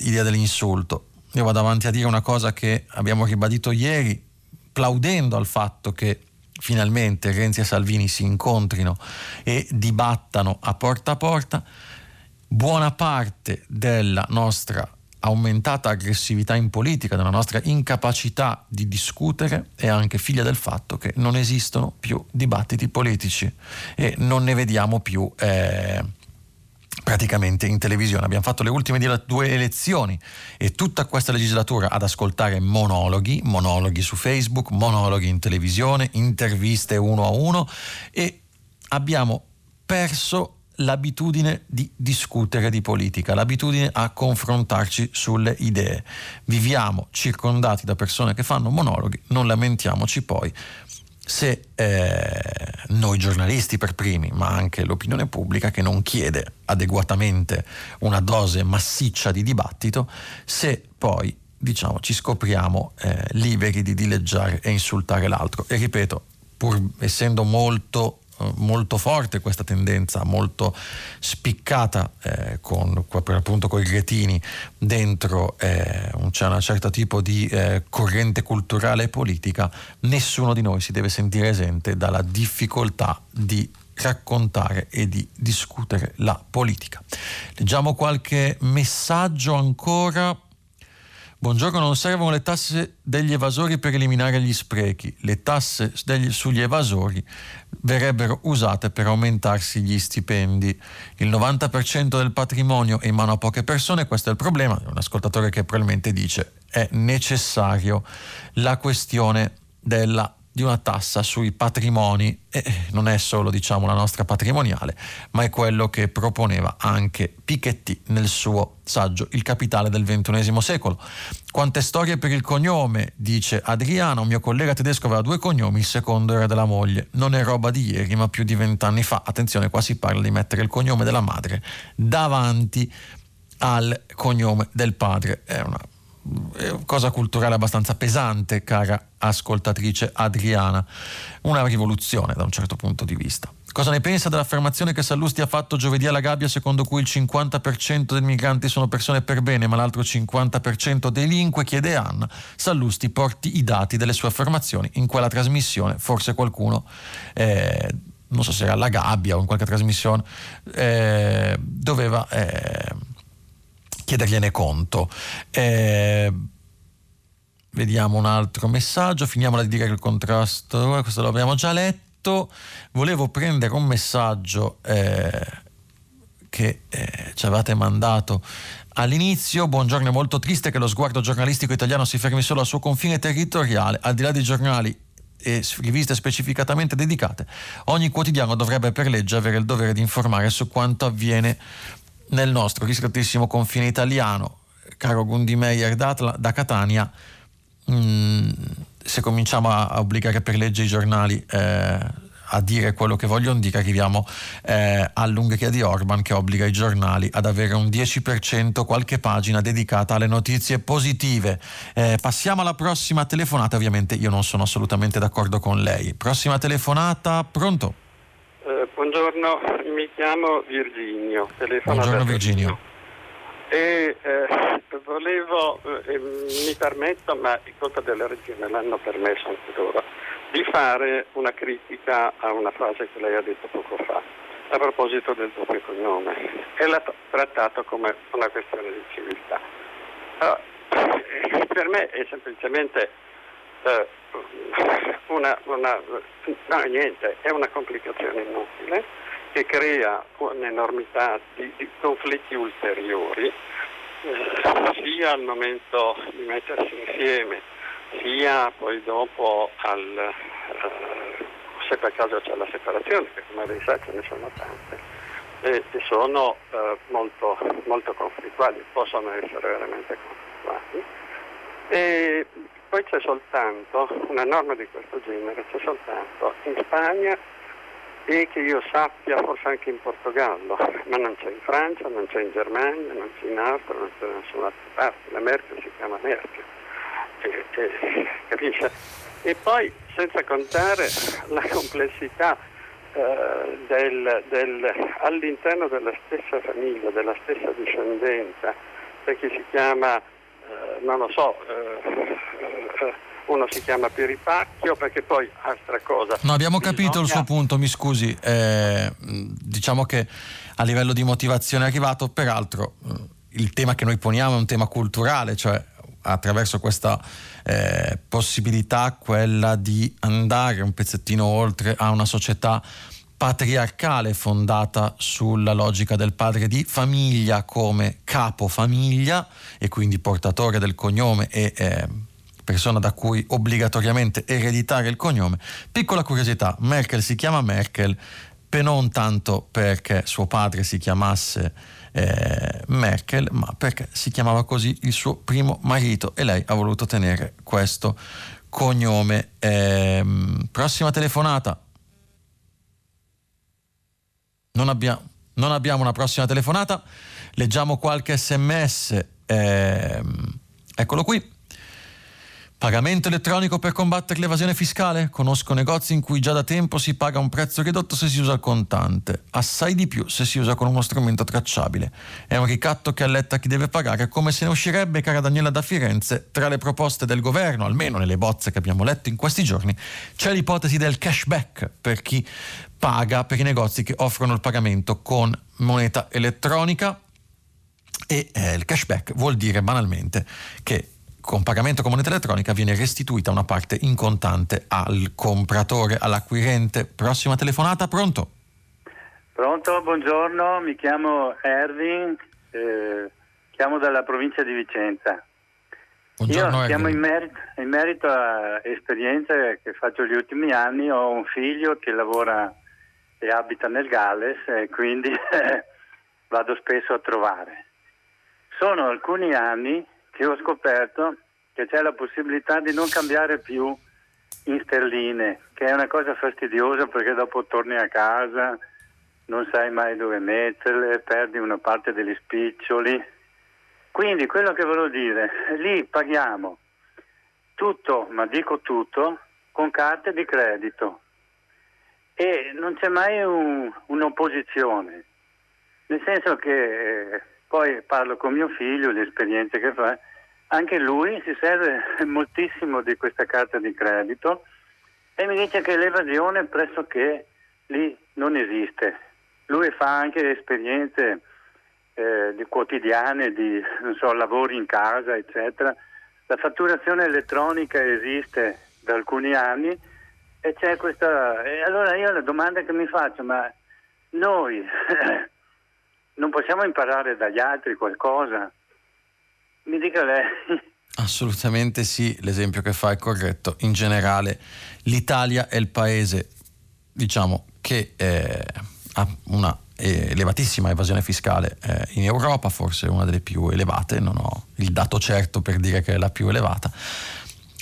idea dell'insulto. Io vado avanti a dire una cosa che abbiamo ribadito ieri, plaudendo al fatto che finalmente Renzi e Salvini si incontrino e dibattano a porta a porta, buona parte della nostra aumentata aggressività in politica, della nostra incapacità di discutere, è anche figlia del fatto che non esistono più dibattiti politici e non ne vediamo più eh, praticamente in televisione. Abbiamo fatto le ultime due elezioni e tutta questa legislatura ad ascoltare monologhi, monologhi su Facebook, monologhi in televisione, interviste uno a uno e abbiamo perso l'abitudine di discutere di politica, l'abitudine a confrontarci sulle idee. Viviamo circondati da persone che fanno monologhi, non lamentiamoci poi se eh, noi giornalisti per primi, ma anche l'opinione pubblica che non chiede adeguatamente una dose massiccia di dibattito, se poi diciamo, ci scopriamo eh, liberi di dileggiare e insultare l'altro. E ripeto, pur essendo molto molto forte questa tendenza, molto spiccata eh, con, appunto con i gretini dentro eh, c'è un certo tipo di eh, corrente culturale e politica, nessuno di noi si deve sentire esente dalla difficoltà di raccontare e di discutere la politica. Leggiamo qualche messaggio ancora. Buongiorno, non servono le tasse degli evasori per eliminare gli sprechi, le tasse degli, sugli evasori verrebbero usate per aumentarsi gli stipendi. Il 90% del patrimonio è in mano a poche persone, questo è il problema. Un ascoltatore che probabilmente dice è necessario la questione della di una tassa sui patrimoni. E non è solo diciamo la nostra patrimoniale ma è quello che proponeva anche Piketty nel suo saggio Il capitale del XXI secolo. Quante storie per il cognome dice Adriano un mio collega tedesco aveva due cognomi il secondo era della moglie. Non è roba di ieri ma più di vent'anni fa. Attenzione qua si parla di mettere il cognome della madre davanti al cognome del padre. È una cosa culturale abbastanza pesante, cara ascoltatrice Adriana, una rivoluzione da un certo punto di vista. Cosa ne pensa dell'affermazione che Sallusti ha fatto giovedì alla gabbia secondo cui il 50% dei migranti sono persone per bene ma l'altro 50% delinque? Chiede Anna. Sallusti porti i dati delle sue affermazioni in quella trasmissione, forse qualcuno... Eh, non so se era alla gabbia o in qualche trasmissione, eh, doveva eh, chiedergliene conto. Eh, vediamo un altro messaggio, finiamola di dire che il contrasto, questo l'abbiamo già letto. Volevo prendere un messaggio eh, che eh, ci avevate mandato all'inizio. Buongiorno, è molto triste che lo sguardo giornalistico italiano si fermi solo al suo confine territoriale, al di là dei giornali e riviste specificatamente dedicate. Ogni quotidiano dovrebbe per legge avere il dovere di informare su quanto avviene nel nostro ristrettissimo confine italiano, caro Gundi Meyer da, da Catania, mh, mm, se cominciamo a, a, obbligare per legge i giornali eh, a dire quello che vogliono dire, arriviamo eh, all'Ungheria di Orban che obbliga i giornali ad avere un 10% qualche pagina dedicata alle notizie positive. Eh, passiamo alla prossima telefonata, ovviamente io non sono assolutamente d'accordo con lei. Prossima telefonata, pronto? Eh, buongiorno, mi chiamo Virginio. Buongiorno Virginio. E eh, volevo, eh, mi permetto, ma di colpa della regione l'hanno permesso anche loro, di fare una critica a una frase che lei ha detto poco fa a proposito del doppio cognome e l'ha trattato come una questione di civiltà. Allora, per me è semplicemente eh, una, una, no, niente, è una complicazione inutile che crea un'enormità di, di conflitti ulteriori, eh, sia al momento di mettersi insieme, sia poi dopo al, eh, se per caso c'è la separazione, perché come lei sa ce ne sono tante, e, e sono eh, molto, molto conflittuali, possono essere veramente conflittuali. E poi c'è soltanto una norma di questo genere, c'è soltanto in Spagna e che io sappia forse anche in Portogallo, ma non c'è in Francia, non c'è in Germania, non c'è in Austria, non c'è da nessun'altra parte. La Merkel si chiama Merkel, e, e, capisce? E poi senza contare la complessità eh, del, del, all'interno della stessa famiglia, della stessa discendenza, perché si chiama non lo so, eh, eh, uno si chiama Piripacchio perché poi altra cosa. No, abbiamo capito bisogna... il suo punto, mi scusi, eh, diciamo che a livello di motivazione è arrivato, peraltro il tema che noi poniamo è un tema culturale, cioè attraverso questa eh, possibilità quella di andare un pezzettino oltre a una società patriarcale fondata sulla logica del padre di famiglia come capo famiglia e quindi portatore del cognome e eh, persona da cui obbligatoriamente ereditare il cognome. Piccola curiosità, Merkel si chiama Merkel non tanto perché suo padre si chiamasse eh, Merkel, ma perché si chiamava così il suo primo marito e lei ha voluto tenere questo cognome. Eh, prossima telefonata. Non abbiamo, non abbiamo, una prossima telefonata. Leggiamo qualche sms. Eh, eccolo qui. Pagamento elettronico per combattere l'evasione fiscale? Conosco negozi in cui già da tempo si paga un prezzo ridotto se si usa il contante, assai di più se si usa con uno strumento tracciabile. È un ricatto che alletta chi deve pagare, come se ne uscirebbe, cara Daniela da Firenze, tra le proposte del governo, almeno nelle bozze che abbiamo letto in questi giorni, c'è l'ipotesi del cashback per chi paga, per i negozi che offrono il pagamento con moneta elettronica. E eh, il cashback vuol dire banalmente che con pagamento con moneta elettronica viene restituita una parte in contante al compratore, all'acquirente. Prossima telefonata, pronto? Pronto, buongiorno, mi chiamo Erwin, eh, chiamo dalla provincia di Vicenza. Buongiorno, Io chiamo in merito, in merito a esperienze che faccio gli ultimi anni, ho un figlio che lavora e abita nel Galles e quindi vado spesso a trovare. Sono alcuni anni che ho scoperto che c'è la possibilità di non cambiare più in sterline, che è una cosa fastidiosa perché dopo torni a casa, non sai mai dove metterle, perdi una parte degli spiccioli. Quindi quello che volevo dire, lì paghiamo tutto, ma dico tutto, con carte di credito e non c'è mai un, un'opposizione, nel senso che eh, poi parlo con mio figlio, le esperienze che fa, anche lui si serve moltissimo di questa carta di credito e mi dice che l'evasione pressoché lì non esiste. Lui fa anche esperienze eh, di quotidiane, di so, lavori in casa, eccetera. La fatturazione elettronica esiste da alcuni anni e c'è questa... E allora io la domanda che mi faccio, ma noi non possiamo imparare dagli altri qualcosa? Mi dica lei. Assolutamente sì, l'esempio che fa è corretto. In generale l'Italia è il paese, diciamo, che eh, ha una elevatissima evasione fiscale eh, in Europa, forse una delle più elevate, non ho il dato certo per dire che è la più elevata,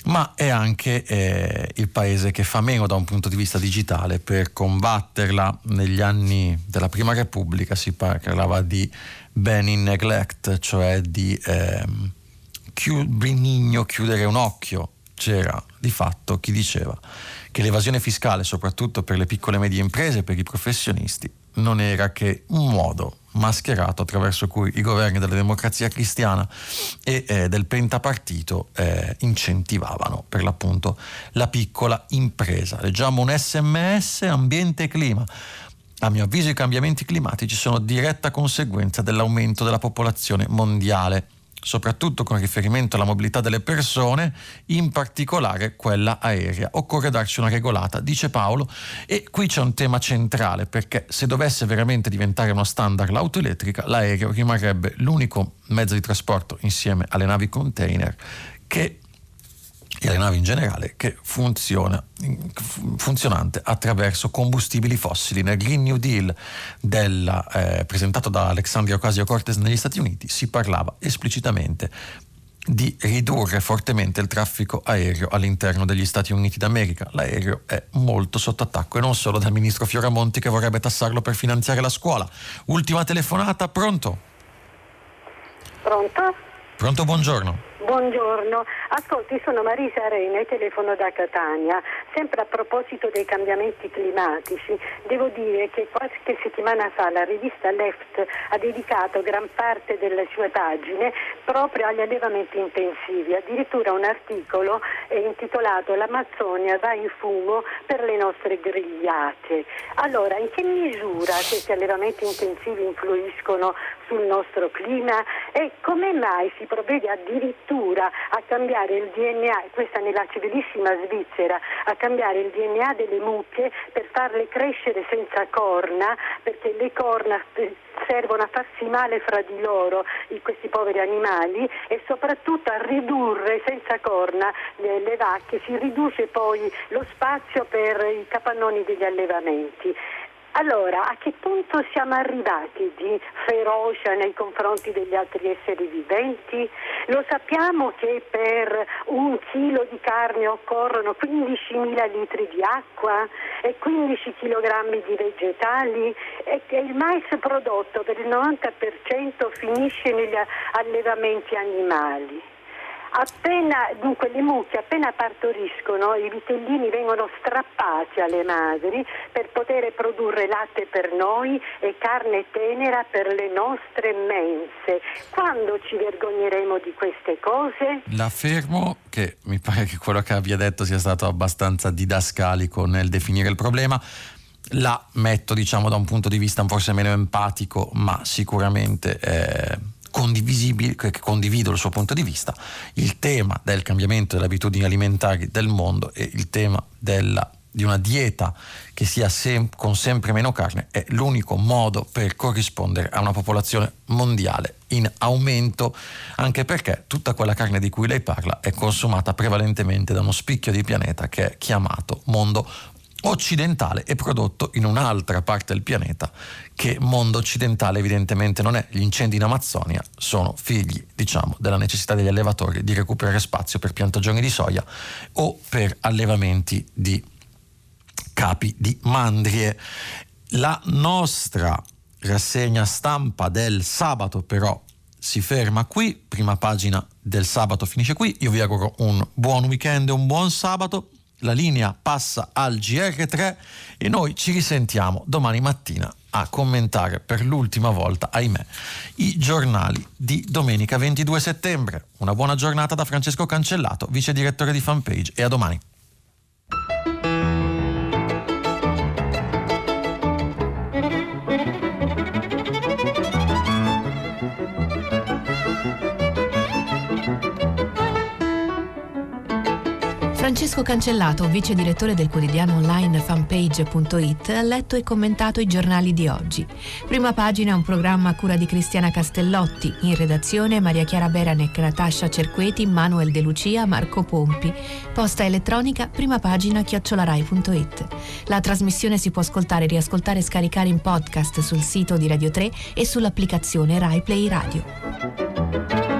ma è anche eh, il paese che fa meno da un punto di vista digitale per combatterla. Negli anni della Prima Repubblica si parlava di ban in neglect, cioè di ehm, benigno chiudere un occhio. C'era di fatto chi diceva che l'evasione fiscale, soprattutto per le piccole e medie imprese, per i professionisti, non era che un modo mascherato attraverso cui i governi della democrazia cristiana e eh, del pentapartito eh, incentivavano per l'appunto la piccola impresa. Leggiamo un sms ambiente e clima. A mio avviso i cambiamenti climatici sono diretta conseguenza dell'aumento della popolazione mondiale soprattutto con riferimento alla mobilità delle persone, in particolare quella aerea. Occorre darci una regolata, dice Paolo, e qui c'è un tema centrale perché se dovesse veramente diventare uno standard l'auto elettrica, l'aereo rimarrebbe l'unico mezzo di trasporto insieme alle navi container che e alle navi in generale che funziona, funzionante attraverso combustibili fossili. Nel Green New Deal della, eh, presentato da Alexandria Ocasio-Cortez negli Stati Uniti si parlava esplicitamente di ridurre fortemente il traffico aereo all'interno degli Stati Uniti d'America. L'aereo è molto sotto attacco e non solo dal ministro Fioramonti che vorrebbe tassarlo per finanziare la scuola. Ultima telefonata, pronto? Pronto? Pronto, buongiorno. Buongiorno, ascolti, sono Marisa Arena e telefono da Catania. Sempre a proposito dei cambiamenti climatici, devo dire che qualche settimana fa la rivista Left ha dedicato gran parte delle sue pagine proprio agli allevamenti intensivi, addirittura un articolo intitolato L'Amazzonia va in fumo per le nostre grigliate. Allora, in che misura questi allevamenti intensivi influiscono sul nostro clima e come mai si provvede addirittura a cambiare il DNA, questa nella civilissima Svizzera, a cambiare il DNA delle mucche per farle crescere senza corna, perché le corna servono a farsi male fra di loro questi poveri animali e soprattutto a ridurre senza corna le vacche, si riduce poi lo spazio per i capannoni degli allevamenti. Allora, a che punto siamo arrivati di ferocia nei confronti degli altri esseri viventi? Lo sappiamo che per un chilo di carne occorrono 15.000 litri di acqua e 15 kg di vegetali e che il mais prodotto per il 90% finisce negli allevamenti animali. Appena, dunque le mucche appena partoriscono i vitellini vengono strappati alle madri per poter produrre latte per noi e carne tenera per le nostre mense. Quando ci vergogneremo di queste cose? L'affermo che mi pare che quello che abbia detto sia stato abbastanza didascalico nel definire il problema la metto diciamo da un punto di vista forse meno empatico ma sicuramente eh, condivisibile, che condivido il suo punto di vista, il tema del cambiamento delle abitudini alimentari del mondo e il tema della, di una dieta che sia sem- con sempre meno carne è l'unico modo per corrispondere a una popolazione mondiale in aumento, anche perché tutta quella carne di cui lei parla è consumata prevalentemente da uno spicchio di pianeta che è chiamato mondo occidentale e prodotto in un'altra parte del pianeta che mondo occidentale evidentemente non è. Gli incendi in Amazzonia sono figli, diciamo, della necessità degli allevatori di recuperare spazio per piantagioni di soia o per allevamenti di capi di mandrie. La nostra rassegna stampa del sabato però si ferma qui, prima pagina del sabato finisce qui, io vi auguro un buon weekend e un buon sabato la linea passa al GR3 e noi ci risentiamo domani mattina a commentare per l'ultima volta, ahimè, i giornali di domenica 22 settembre. Una buona giornata da Francesco Cancellato, vice direttore di fanpage e a domani. Francesco Cancellato, vice direttore del quotidiano online fanpage.it, ha letto e commentato i giornali di oggi. Prima pagina un programma a cura di Cristiana Castellotti, in redazione Maria Chiara Beranec, Natascia Cerqueti, Manuel De Lucia, Marco Pompi. Posta elettronica prima pagina chiocciolarai.it. La trasmissione si può ascoltare, riascoltare e scaricare in podcast sul sito di Radio 3 e sull'applicazione Rai Play Radio.